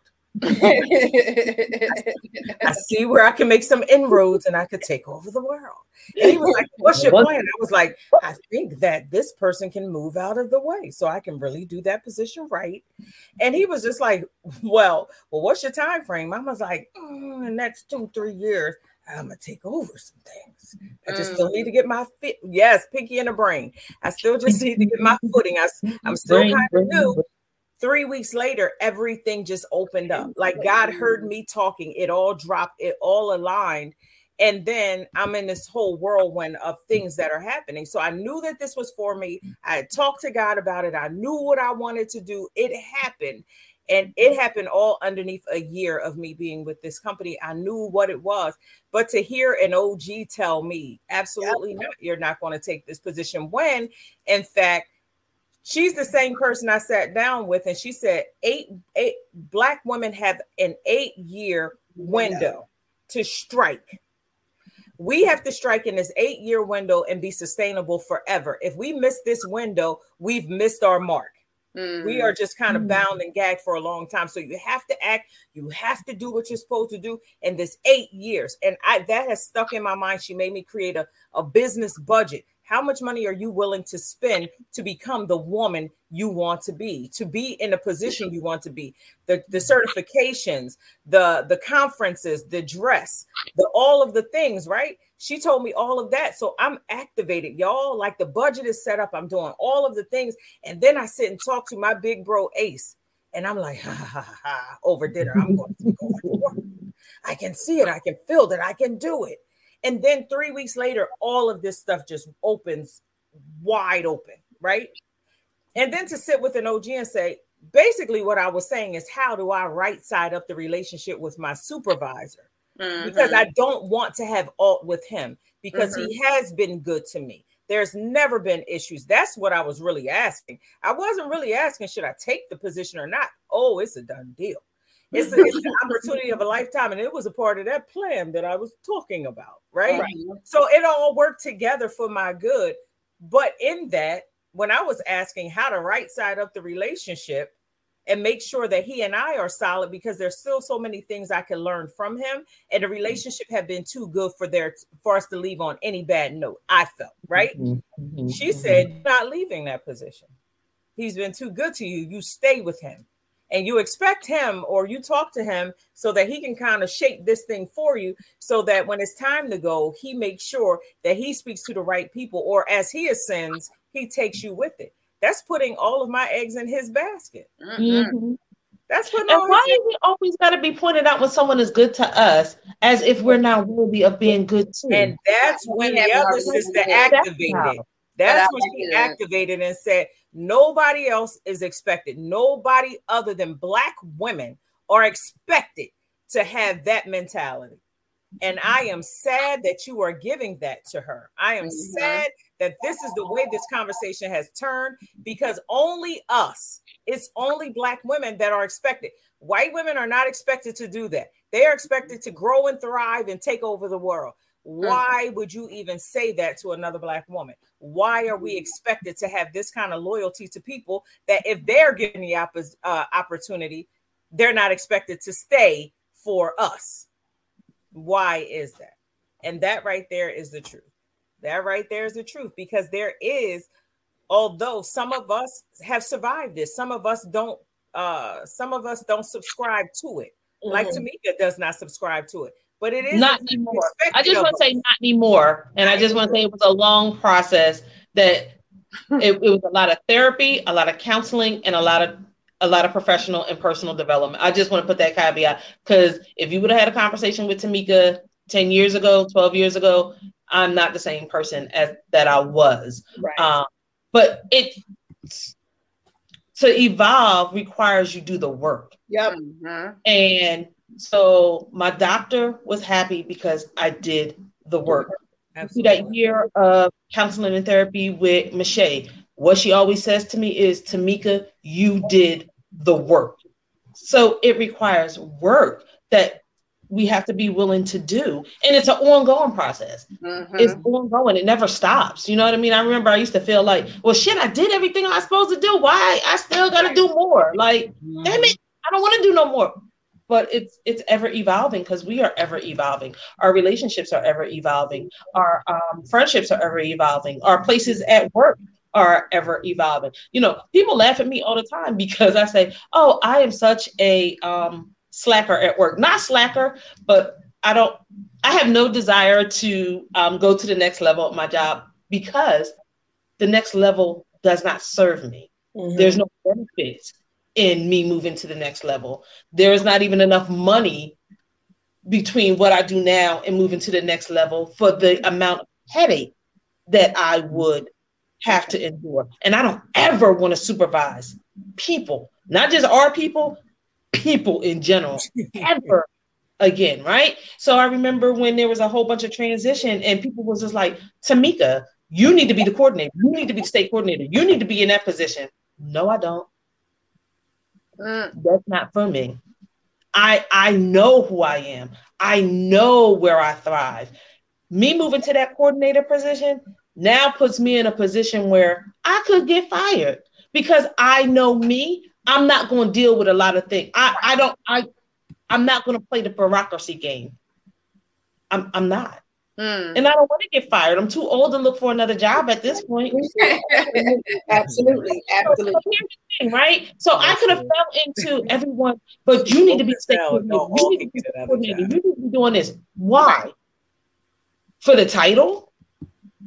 I see where I can make some inroads and I could take over the world. And he was like, What's your plan? I was like, I think that this person can move out of the way so I can really do that position right. And he was just like, Well, well, what's your time frame? I was like, mm, the next two, three years. I'm gonna take over some things. I just still need to get my fit. Yes, Pinky and the Brain. I still just need to get my footing. I, I'm still kind of new, three weeks later, everything just opened up. Like God heard me talking, it all dropped, it all aligned. And then I'm in this whole whirlwind of things that are happening. So I knew that this was for me. I talked to God about it. I knew what I wanted to do. It happened. And it happened all underneath a year of me being with this company. I knew what it was. But to hear an OG tell me, absolutely yep. not, you're not going to take this position when, in fact, she's the same person I sat down with, and she said eight eight black women have an eight year window to strike. We have to strike in this eight year window and be sustainable forever. If we miss this window, we've missed our mark. Mm-hmm. We are just kind of mm-hmm. bound and gagged for a long time. So you have to act, you have to do what you're supposed to do in this eight years. And I that has stuck in my mind. She made me create a, a business budget how much money are you willing to spend to become the woman you want to be, to be in the position you want to be? The, the certifications, the, the conferences, the dress, the all of the things, right? She told me all of that. So I'm activated, y'all. Like the budget is set up. I'm doing all of the things. And then I sit and talk to my big bro Ace. And I'm like, ha ha ha, ha over dinner. I'm going to go. I can see it. I can feel that I can do it. And then three weeks later, all of this stuff just opens wide open, right? And then to sit with an OG and say, basically, what I was saying is, how do I right side up the relationship with my supervisor? Mm-hmm. Because I don't want to have alt with him because mm-hmm. he has been good to me. There's never been issues. That's what I was really asking. I wasn't really asking, should I take the position or not? Oh, it's a done deal. It's, a, it's the opportunity of a lifetime, and it was a part of that plan that I was talking about, right? right? So it all worked together for my good. But in that, when I was asking how to right side up the relationship and make sure that he and I are solid, because there's still so many things I can learn from him, and the relationship had been too good for their for us to leave on any bad note. I felt right. Mm-hmm. She mm-hmm. said, "Not leaving that position. He's been too good to you. You stay with him." And you expect him or you talk to him so that he can kind of shape this thing for you so that when it's time to go he makes sure that he speaks to the right people or as he ascends he takes you with it. That's putting all of my eggs in his basket. Mm-hmm. that's what and why is it always got to be pointed out when someone is good to us as if we're not worthy of being good too? And that's when the other sister activated. that's when she activated and said Nobody else is expected. Nobody other than Black women are expected to have that mentality. And I am sad that you are giving that to her. I am mm-hmm. sad that this is the way this conversation has turned because only us, it's only Black women that are expected. White women are not expected to do that. They are expected to grow and thrive and take over the world. Why would you even say that to another Black woman? Why are we expected to have this kind of loyalty to people that if they're given the opp- uh, opportunity, they're not expected to stay for us? Why is that? And that right there is the truth. That right there is the truth because there is, although some of us have survived this, some of us don't. Uh, some of us don't subscribe to it. Mm-hmm. Like Tamika does not subscribe to it but it is not anymore. I just want to say not anymore, and I just want to say it was a long process. That it, it was a lot of therapy, a lot of counseling, and a lot of a lot of professional and personal development. I just want to put that caveat because if you would have had a conversation with Tamika 10 years ago, 12 years ago, I'm not the same person as that I was. Right. Um, but it to evolve requires you do the work. Yep. Mm-hmm. And so my doctor was happy because I did the work. Absolutely. That year of counseling and therapy with Michelle, what she always says to me is, Tamika, you did the work. so it requires work that we have to be willing to do. And it's an ongoing process. Mm-hmm. It's ongoing. It never stops. You know what I mean? I remember I used to feel like, well, shit, I did everything I was supposed to do. Why? I still got to do more. Like, mm-hmm. damn it, I don't want to do no more. But it's it's ever evolving because we are ever evolving. Our relationships are ever evolving. Our um, friendships are ever evolving. Our places at work are ever evolving. You know, people laugh at me all the time because I say, "Oh, I am such a um, slacker at work." Not slacker, but I don't. I have no desire to um, go to the next level of my job because the next level does not serve me. Mm-hmm. There's no benefits in me moving to the next level. There is not even enough money between what I do now and moving to the next level for the amount of headache that I would have to endure. And I don't ever want to supervise people, not just our people, people in general, ever again, right? So I remember when there was a whole bunch of transition and people was just like, Tamika, you need to be the coordinator. You need to be the state coordinator. You need to be in that position. No, I don't. Mm. That's not for me. I I know who I am. I know where I thrive. Me moving to that coordinator position now puts me in a position where I could get fired because I know me. I'm not going to deal with a lot of things. I, I don't I I'm not going to play the bureaucracy game. I'm I'm not. Mm. And I don't want to get fired. I'm too old to look for another job at this point. absolutely, absolutely. So right? So I could have fell into everyone, but you need to be You need to be, you need to be doing this. Why? For the title?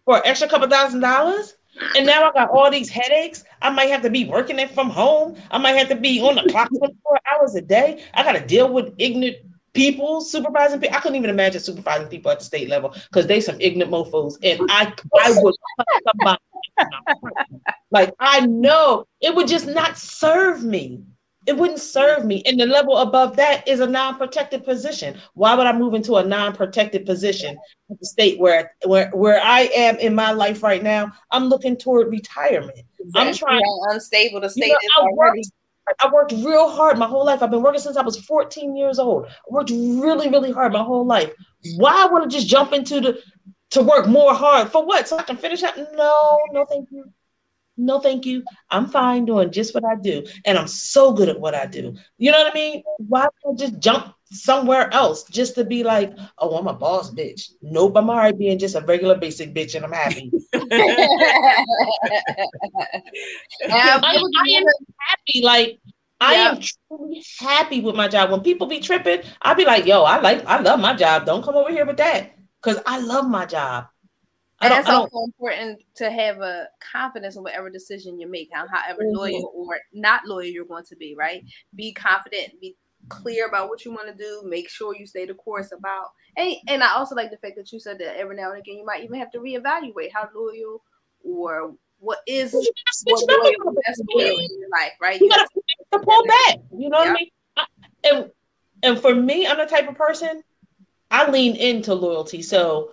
For an extra couple thousand dollars? And now I got all these headaches. I might have to be working it from home. I might have to be on the clock 24 hours a day. I got to deal with ignorant people supervising people. I couldn't even imagine supervising people at the state level because they some ignorant mofos. And I I would like I know it would just not serve me. It wouldn't serve me. And the level above that is a non-protected position. Why would I move into a non-protected position at the state where where where I am in my life right now? I'm looking toward retirement. Exactly. I'm trying unstable. The state you know, is already I worked real hard my whole life. I've been working since I was 14 years old. I worked really, really hard my whole life. Why would I just jump into the to work more hard for what? So I can finish up? No, no, thank you. No, thank you. I'm fine doing just what I do. And I'm so good at what I do. You know what I mean? Why would I just jump somewhere else just to be like, oh, I'm a boss bitch? Nope, I'm already being just a regular basic bitch and I'm happy. I, I, am happy. Like, I am truly happy with my job. When people be tripping, I'll be like, yo, I like, I love my job. Don't come over here with that. Because I love my job. And that's also important to have a confidence in whatever decision you make, how however mm-hmm. loyal or not loyal you're going to be, right? Be confident, be clear about what you want to do, make sure you stay the course about and and I also like the fact that you said that every now and again you might even have to reevaluate how loyal or what is what loyal, that's loyal in your life, right? You, you gotta, gotta pull back. You know yeah. what I mean? I, and and for me, I'm the type of person I lean into loyalty. So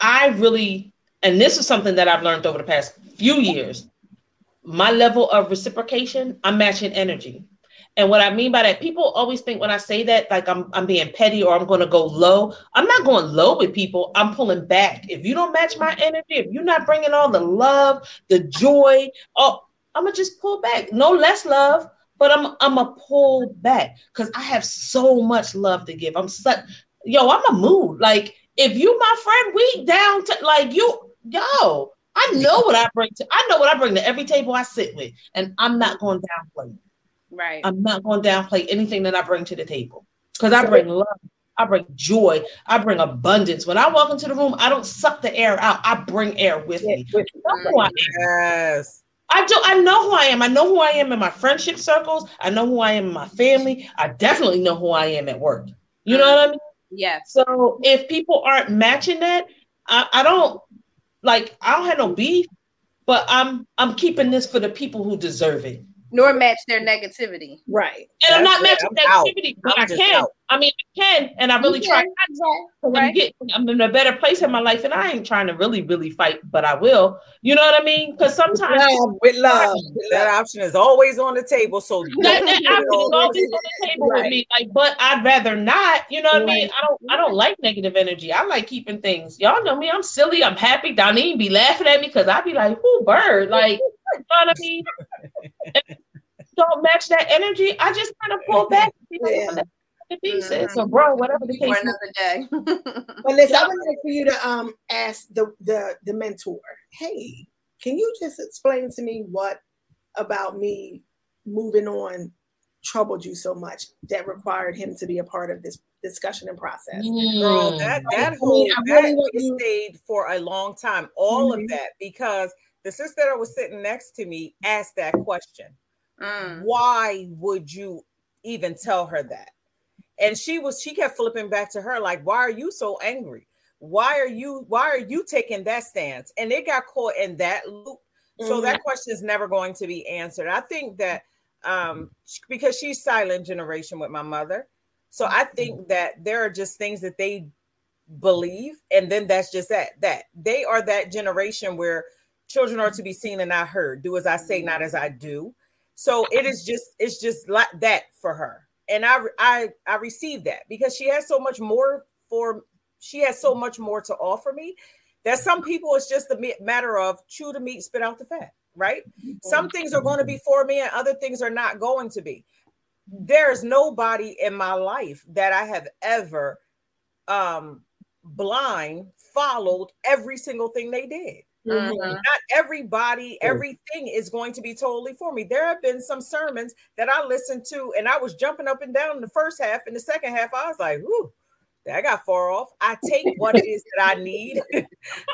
I really and this is something that I've learned over the past few years. My level of reciprocation, I'm matching energy. And what I mean by that, people always think when I say that, like I'm I'm being petty or I'm to go low. I'm not going low with people. I'm pulling back. If you don't match my energy, if you're not bringing all the love, the joy, oh, I'm gonna just pull back. No less love, but I'm I'm gonna pull back because I have so much love to give. I'm such yo. I'm a mood. Like if you my friend, we down to like you yo, I know what I bring to I know what I bring to every table I sit with, and I'm not going downplay. Right. I'm not going to downplay anything that I bring to the table because I bring love. I bring joy. I bring abundance. When I walk into the room, I don't suck the air out. I bring air with me. Who I am. Yes. I do. I know who I am. I know who I am in my friendship circles. I know who I am in my family. I definitely know who I am at work. You know what I mean? Yes. So if people aren't matching that, I, I don't like I don't have no beef, but I'm I'm keeping this for the people who deserve it. Nor match their negativity. Right. And I'm not matching negativity, but I can. Out. I mean, I can, and I really try. Right. I'm, getting, I'm in a better place in my life, and I ain't trying to really, really fight, but I will. You know what I mean? Because sometimes love, with love, that option is always on the table. So that, that option is always on the table right. with me. Like, but I'd rather not. You know what right. I mean? I don't. I don't like negative energy. I like keeping things. Y'all know me. I'm silly. I'm happy. Donnie be laughing at me because I'd be like, "Who bird?" Like, you know what I mean? don't match that energy. I just kind of pull back. Yeah pieces mm-hmm. or bro, whatever the case. For another day. but listen, I would like for you to um ask the the the mentor, hey, can you just explain to me what about me moving on troubled you so much that required him to be a part of this discussion and process. Mm. Girl, that that whole I really that you... stayed for a long time. All mm-hmm. of that because the sister that was sitting next to me asked that question. Mm. Why would you even tell her that? and she was she kept flipping back to her like why are you so angry why are you why are you taking that stance and it got caught in that loop mm-hmm. so that question is never going to be answered i think that um because she's silent generation with my mother so i think mm-hmm. that there are just things that they believe and then that's just that that they are that generation where children are to be seen and not heard do as i say not as i do so it is just it's just like that for her and I I I received that because she has so much more for she has so much more to offer me that some people it's just a matter of chew the meat, spit out the fat, right? Some things are going to be for me and other things are not going to be. There's nobody in my life that I have ever um blind followed every single thing they did. Mm-hmm. Not everybody, everything is going to be totally for me. There have been some sermons that I listened to, and I was jumping up and down in the first half. In the second half, I was like, "Ooh, I got far off." I take what it is that I need.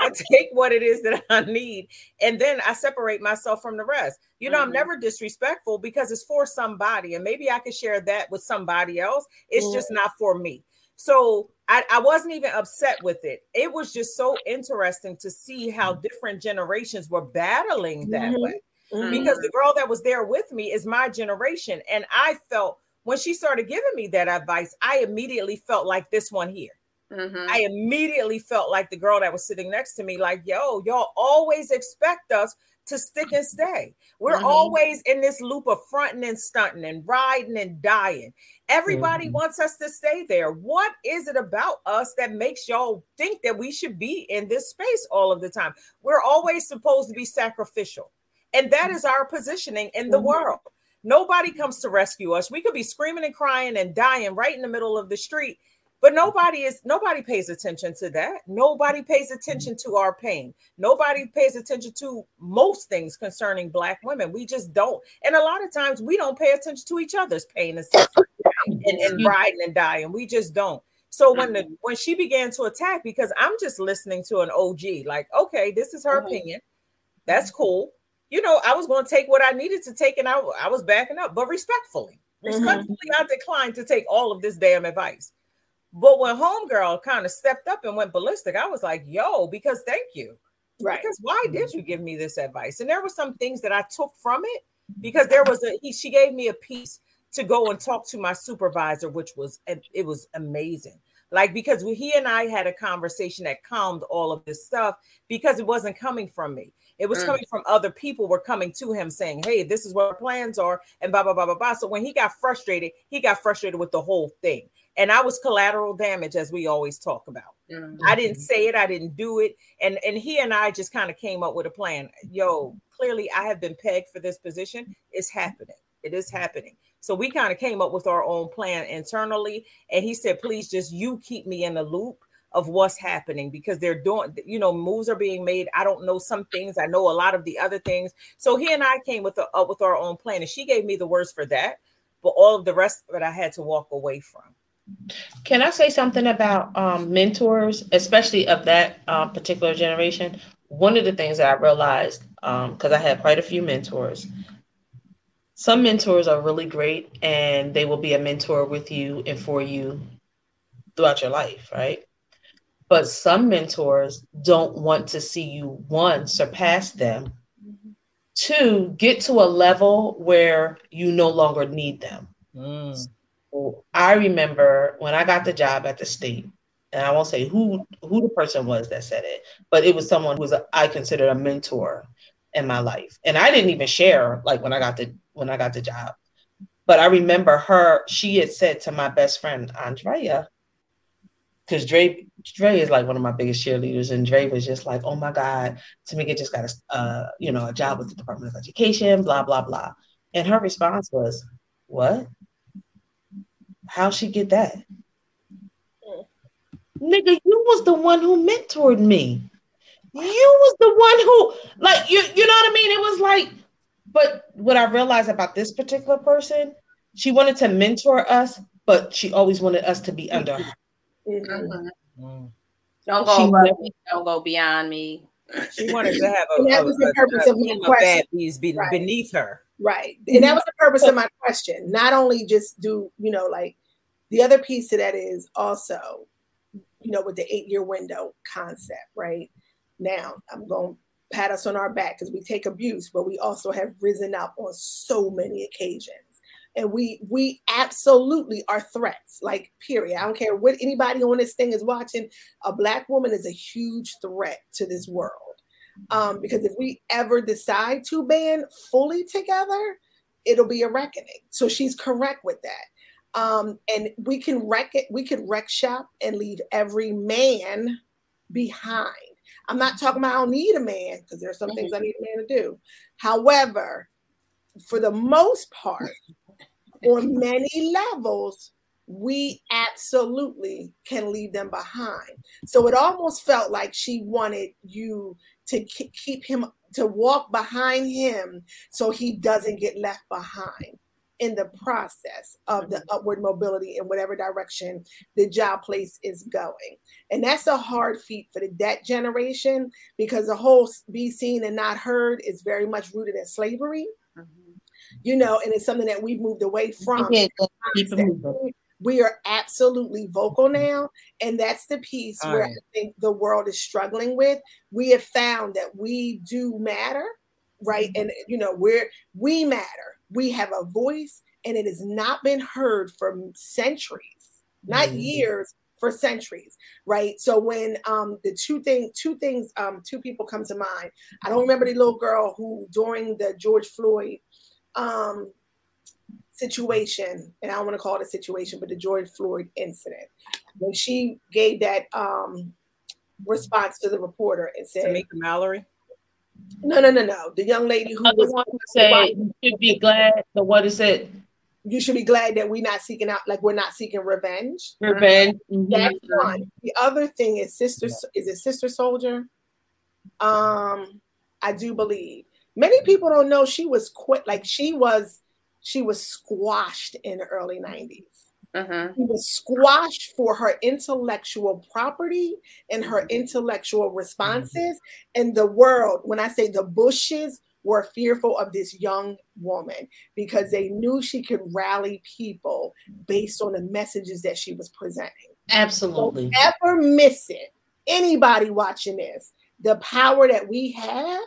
I take what it is that I need, and then I separate myself from the rest. You know, mm-hmm. I'm never disrespectful because it's for somebody, and maybe I could share that with somebody else. It's mm-hmm. just not for me. So I, I, wasn't even upset with it. It was just so interesting to see how different generations were battling that mm-hmm. way. Mm-hmm. Because the girl that was there with me is my generation. And I felt when she started giving me that advice, I immediately felt like this one here. Mm-hmm. I immediately felt like the girl that was sitting next to me, like, yo, y'all always expect us to stick and stay. We're mm-hmm. always in this loop of fronting and stunting and riding and dying. Everybody mm-hmm. wants us to stay there. What is it about us that makes y'all think that we should be in this space all of the time? We're always supposed to be sacrificial. And that is our positioning in the mm-hmm. world. Nobody comes to rescue us. We could be screaming and crying and dying right in the middle of the street but nobody is nobody pays attention to that. Nobody pays attention to our pain. Nobody pays attention to most things concerning black women. We just don't. And a lot of times we don't pay attention to each other's pain and suffering and, and riding and dying. We just don't. So when the when she began to attack, because I'm just listening to an OG, like, okay, this is her mm-hmm. opinion. That's cool. You know, I was going to take what I needed to take, and I, I was backing up, but respectfully, mm-hmm. respectfully, mm-hmm. I declined to take all of this damn advice. But when Homegirl kind of stepped up and went ballistic, I was like, yo, because thank you. Right. Because why did you give me this advice? And there were some things that I took from it because there was a he, she gave me a piece to go and talk to my supervisor, which was it was amazing. Like because he and I had a conversation that calmed all of this stuff because it wasn't coming from me. It was mm. coming from other people were coming to him saying, Hey, this is what our plans are, and blah blah blah blah blah. So when he got frustrated, he got frustrated with the whole thing and I was collateral damage, as we always talk about. Mm-hmm. I didn't say it, I didn't do it, and and he and I just kind of came up with a plan. Yo, clearly I have been pegged for this position. It's happening. It is happening. So we kind of came up with our own plan internally, and he said, "Please, just you keep me in the loop." of what's happening because they're doing you know moves are being made i don't know some things i know a lot of the other things so he and i came with a, up with our own plan and she gave me the words for that but all of the rest it i had to walk away from can I say something about um, mentors, especially of that uh, particular generation? One of the things that I realized, because um, I had quite a few mentors, some mentors are really great and they will be a mentor with you and for you throughout your life, right? But some mentors don't want to see you, one, surpass them, Two, get to a level where you no longer need them. Mm. So I remember when I got the job at the state, and I won't say who who the person was that said it, but it was someone who was a, I considered a mentor in my life, and I didn't even share like when I got the when I got the job, but I remember her. She had said to my best friend Andrea, because Dre Dre is like one of my biggest cheerleaders, and Dre was just like, "Oh my God, Tamika just got a uh, you know a job with the Department of Education, blah blah blah," and her response was, "What? How she get that?" Nigga, you was the one who mentored me. You was the one who, like, you, you know what I mean? It was like, but what I realized about this particular person, she wanted to mentor us, but she always wanted us to be under her. Mhm. Mm. Don't go She me. Don't go beyond me. She wanted to have a, And that a- was the purpose a of my question. bad be- Right. beneath her. Right. And that was the purpose of my question. Not only just do, you know, like the other piece to that is also, you know, with the eight year window concept, right? Now, I'm going to pat us on our back because we take abuse, but we also have risen up on so many occasions. And we we absolutely are threats, like period. I don't care what anybody on this thing is watching. A black woman is a huge threat to this world um, because if we ever decide to band fully together, it'll be a reckoning. So she's correct with that. Um, and we can wreck it, we could wreck shop and leave every man behind. I'm not talking about I don't need a man because there are some things I mm-hmm. need a man to do. However, for the most part, on many levels, we absolutely can leave them behind. So it almost felt like she wanted you to keep him to walk behind him so he doesn't get left behind in the process of the upward mobility in whatever direction the job place is going. And that's a hard feat for the debt generation because the whole be seen and not heard is very much rooted in slavery, you know, and it's something that we've moved away from. Yeah, keep it moving. we are absolutely vocal now and that's the piece All where right. i think the world is struggling with. We have found that we do matter right? And you know we're we matter we have a voice and it has not been heard for centuries not Mhm. years for centuries right so when um the two thing two things um two people come to mind i don't remember the little girl who during the george floyd um situation, and I don't want to call it a situation, but the George Floyd incident, when she gave that um, response to the reporter and said, Tamika Mallory. "No, no, no, no." The young lady who The was, one who said you should be glad. The one who said you should be glad that we're not seeking out, like we're not seeking revenge. revenge. That's Mhm. one. The other thing is sister. Is it Sister Souljah? Um, I do believe many people don't know she was quit. Like she was, she was squashed in the early '90s. Mhm. She was squashed for her intellectual property and her intellectual responses. And the world, when I say the bushes, were fearful of this young woman because they knew she could rally people based on the messages that she was presenting. Absolutely. Don't ever miss it. Anybody watching this, the power that we have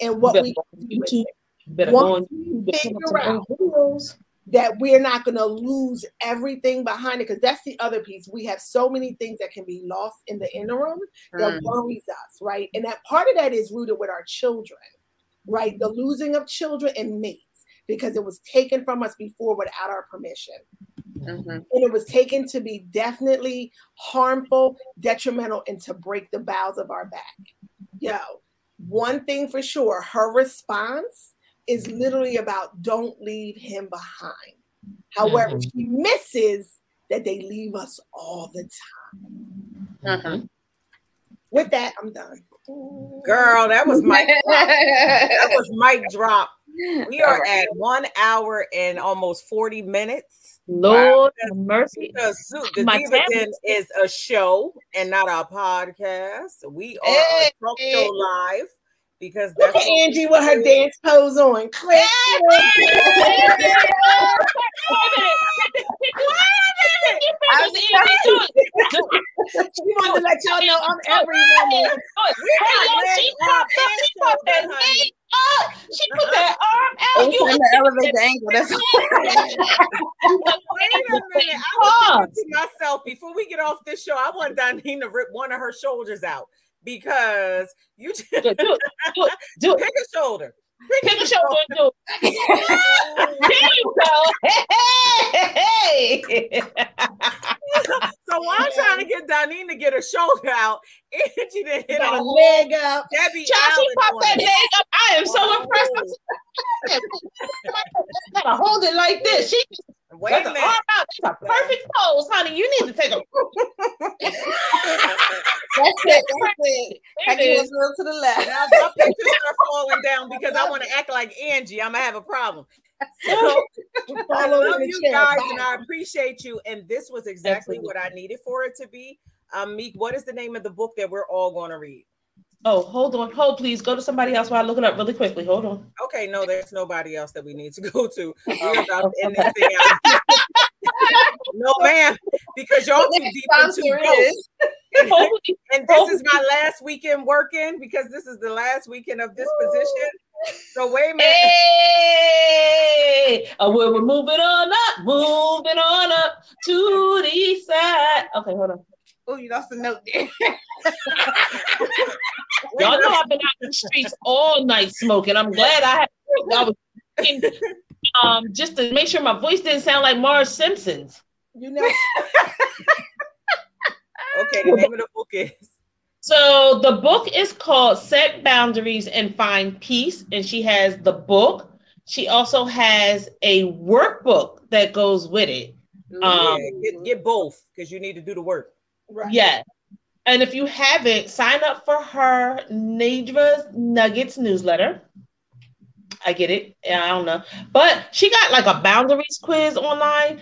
and what we can do. Better Once go on you figure out with some videos. That we're not going to lose everything behind it because that's the other piece. We have so many things that can be lost in the interim that Mm. worries us, right? And that part of that is rooted with our children, right? The losing of children and mates because it was taken from us before without our permission. Mhm. And it was taken to be definitely harmful, detrimental, and to break the bowels of our back. Yo, one thing for sure, her response is literally about don't leave him behind. However, Mhm. she misses that they leave us all the time. Mhm. With that, I'm done. Girl, that was my that was mic drop. We are right. at one hour and almost 40 minutes. Lord have mercy. The, the My Diva is a show and not a podcast. We are Hey. a talk show live because Look that's at Angie with her dance pose on. Click. she wanted to let y'all know I'm every woman. Hey, she popped up. She popped that leg up. She put that arm out. You You to elevate the angle. That's Wait a minute. I was thinking to myself before we get off this show, I want Donine to rip one of her shoulders out because you just do it. Do it. Do it. Do pick a shoulder. Pick a shoulder and do it. There you go. Hey, hey. So while I'm trying to get Donine to get her shoulder out, Angie done hit Got a a whole leg up. Debbie she popped that leg up. I am so impressed. I gotta hold it like this. She Wait got a minute. That's a perfect pose, honey. You need to take a. That's it. That's it. I There it give a is. little to the left. Now my pictures are falling down because I want to act like Angie. I'm gonna have a problem. So I love you guys Bye. and I appreciate you. And this was exactly Absolutely. what I needed for it to be. Um, Meek, what is the name of the book that we're all going to read? Oh, hold on. Hold, please. Go to somebody else while I look it up really quickly. Hold on. Okay, no, there's nobody else that we need to go to. We're oh, about to end this thing out. no, ma'am, because y'all too deep into Sponsor ghosts. is. And this is my last weekend working because this is the last weekend of this position. So wait a minute. Hey, oh, we're, we're moving on up, moving on up to the side. Okay, hold on. Oh, you lost a note there. Y'all know I've been out in the streets all night smoking. I'm glad I had. I was thinking, um just to make sure my voice didn't sound like Marge Simpson's. You know, Okay, the name of the book is So the book is called Set Boundaries and Find Peace, and she has the book. She also has a workbook that goes with it. Um, yeah, get, get both because you need to do the work. Right. Yeah. And if you haven't, sign up for her Nedra's Nuggets newsletter. I get it. I don't know. But she got like a boundaries quiz online.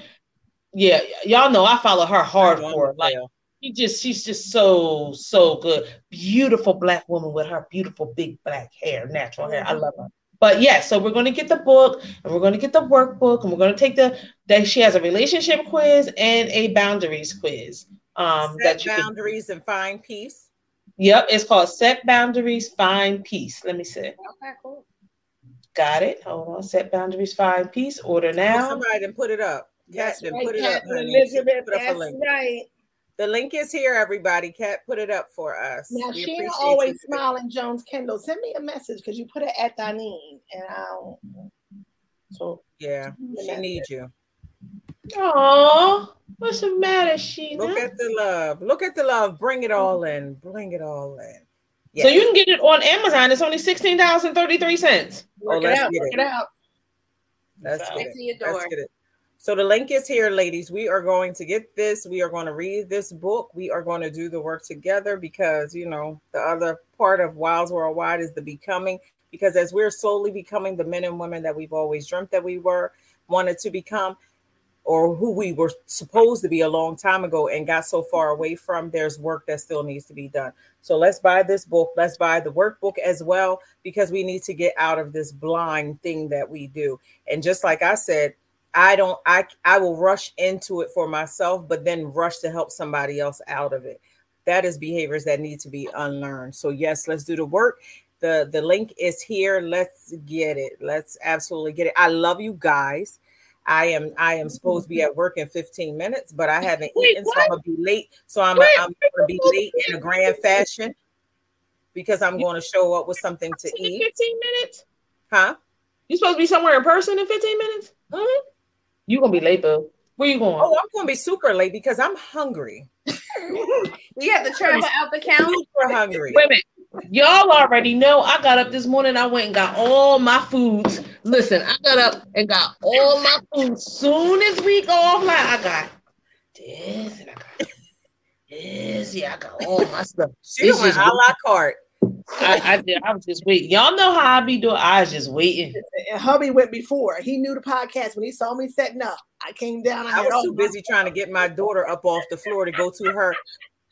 Yeah, y'all know I follow her hardcore. Like she just she's just so so good. Beautiful black woman with her beautiful big black hair, natural hair. I mm-hmm. love her. But yeah, so we're going to get the book and we're going to get the workbook and we're going to take the that she has a relationship quiz and a boundaries quiz. Um, Set that you can boundaries and find peace. Yep, it's called Set Boundaries, Find Peace. Let me see. Okay, cool. Got it. Hold on. Set Boundaries, Find Peace. Order Oh, now. somebody didn't put it up. Kat That's right, put it up. Catherine Elizabeth. put up a link. right. The link is here, everybody. Cat put it up for us. Now We she always smiling. Jones Kendall, send me a message because you put it at Donine, and I don't. So Yeah, she needs you. Oh, what's the matter, Sheena? Look at the love. Look at the love. Bring it all in. Bring it all in. So you can get it on Amazon. It's only sixteen dollars and thirty three cents. Oh, work it let's out. get Work it. it out. Let's So- get it. Let's get it. So the link is here, ladies. We are going to get this. We are going to read this book. We are going to do the work together because you know the other part of Wilds Worldwide is the becoming. Because as we're slowly becoming the men and women that we've always dreamt that we were, wanted to become, or who we were supposed to be a long time ago and got so far away from, there's work that still needs to be done. So let's buy this book. Let's buy the workbook as well because we need to get out of this blind thing that we do. And just like I said, I don't I I will rush into it for myself, but then rush to help somebody else out of it. That is behaviors that need to be unlearned. So yes, let's do the work. The the link is here. Let's get it. Let's absolutely get it. I love you guys. I am I am supposed to be at work in 15 minutes, but I haven't Wait, eaten, so I'm gonna be late. So I'm, Wait, I'm gonna be late in a grand fashion because I'm going to show up with something to eat. Fifteen minutes. Huh? You supposed to be somewhere in person in fifteen minutes. Mhm. You gonna be late, boo. Where you going? Oh, I'm gonna be super late because I'm hungry. we have to travel out the county. Super hungry. Wait a minute. Y'all already know I got up this morning. I went and got all my foods. Listen, I got up and got all my food. Soon as we go offline, I got this and I got this. Yeah, I got all my stuff. She It's went a la carte. I, I, did- I was just waiting. Y'all know how I be doing. I was just waiting. And hubby went before. He knew the podcast when he saw me setting up. I came down. I, I was too busy trying to get my daughter up off the floor to go to her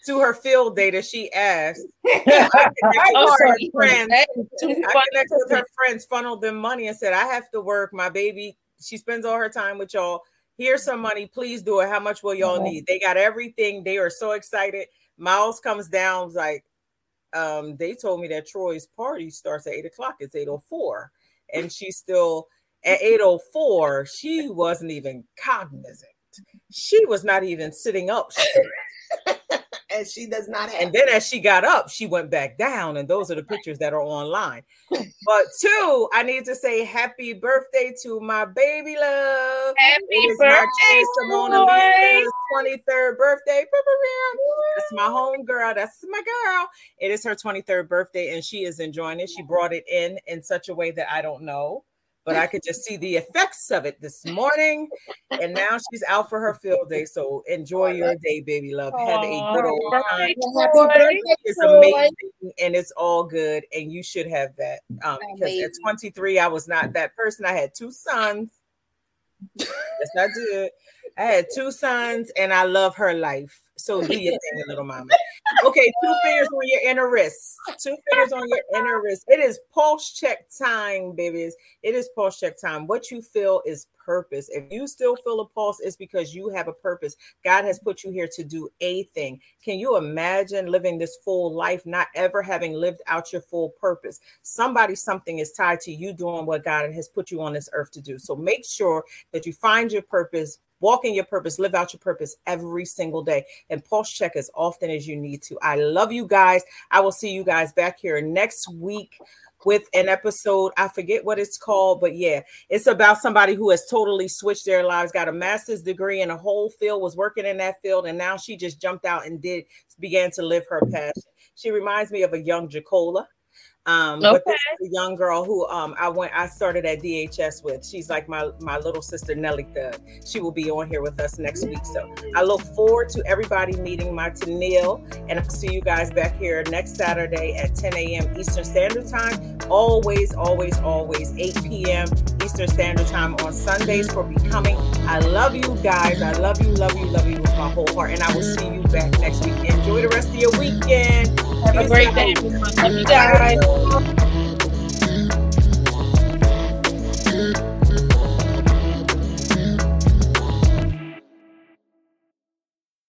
to her field day that she asked. I connected with her sorry. friends. That is too I connected with her friends, funneled them money, and said, "I have to work. My baby, she spends all her time with y'all. Here's some money. Please do it. How much will y'all need? They got everything. They are so excited. Miles comes down like, um, they told me that Troy's party starts at eight o'clock. It's 804. And she's still at 804. She wasn't even cognizant. She was not even sitting up. And she does not have. And then as she got up, she went back down, and those are the pictures that are online. but two, I need to say happy birthday to my baby love. Happy birthday, Simona Lisa's 23rd birthday. That's my home girl. That's my girl. It is her 23rd birthday, and she is enjoying it. She brought it in in such a way that I don't know but I could just see the effects of it this morning. And now she's out for her field day. So enjoy your day, baby love. Have a good old time. It's amazing and it's all good. And you should have that. Um, because at 23, I was not that person. I had two sons. yes, I did. I had two sons, and I love her life. So do your thing, little mama. Okay, two fingers on your inner wrist. Two fingers on your inner wrist. It is pulse check time, babies. It is pulse check time. What you feel is purpose. If you still feel a pulse, it's because you have a purpose. God has put you here to do a thing. Can you imagine living this full life, not ever having lived out your full purpose? Somebody, something is tied to you doing what God has put you on this earth to do. So make sure that you find your purpose walk in your purpose, live out your purpose every single day, and pulse check as often as you need to. I love you guys. I will see you guys back here next week with an episode. I forget what it's called, but yeah, it's about somebody who has totally switched their lives, got a master's degree in a whole field, was working in that field, and now she just jumped out and did began to live her passion. She reminds me of a young Jacola. Um, okay. but this is a young girl who um I went I started at DHS with. She's like my my little sister Nelly Thug. She will be on here with us next week. So I look forward to everybody meeting my Neil, and I'll see you guys back here next Saturday at 10 a.m. Eastern Standard Time. Always, always, always 8 p.m. Eastern Standard Time on Sundays for becoming. I love you guys. I love you, love you, love you with my whole heart, and I will see you back next week. Enjoy the rest of your weekend. Have a great day. Love you guys. Thank you.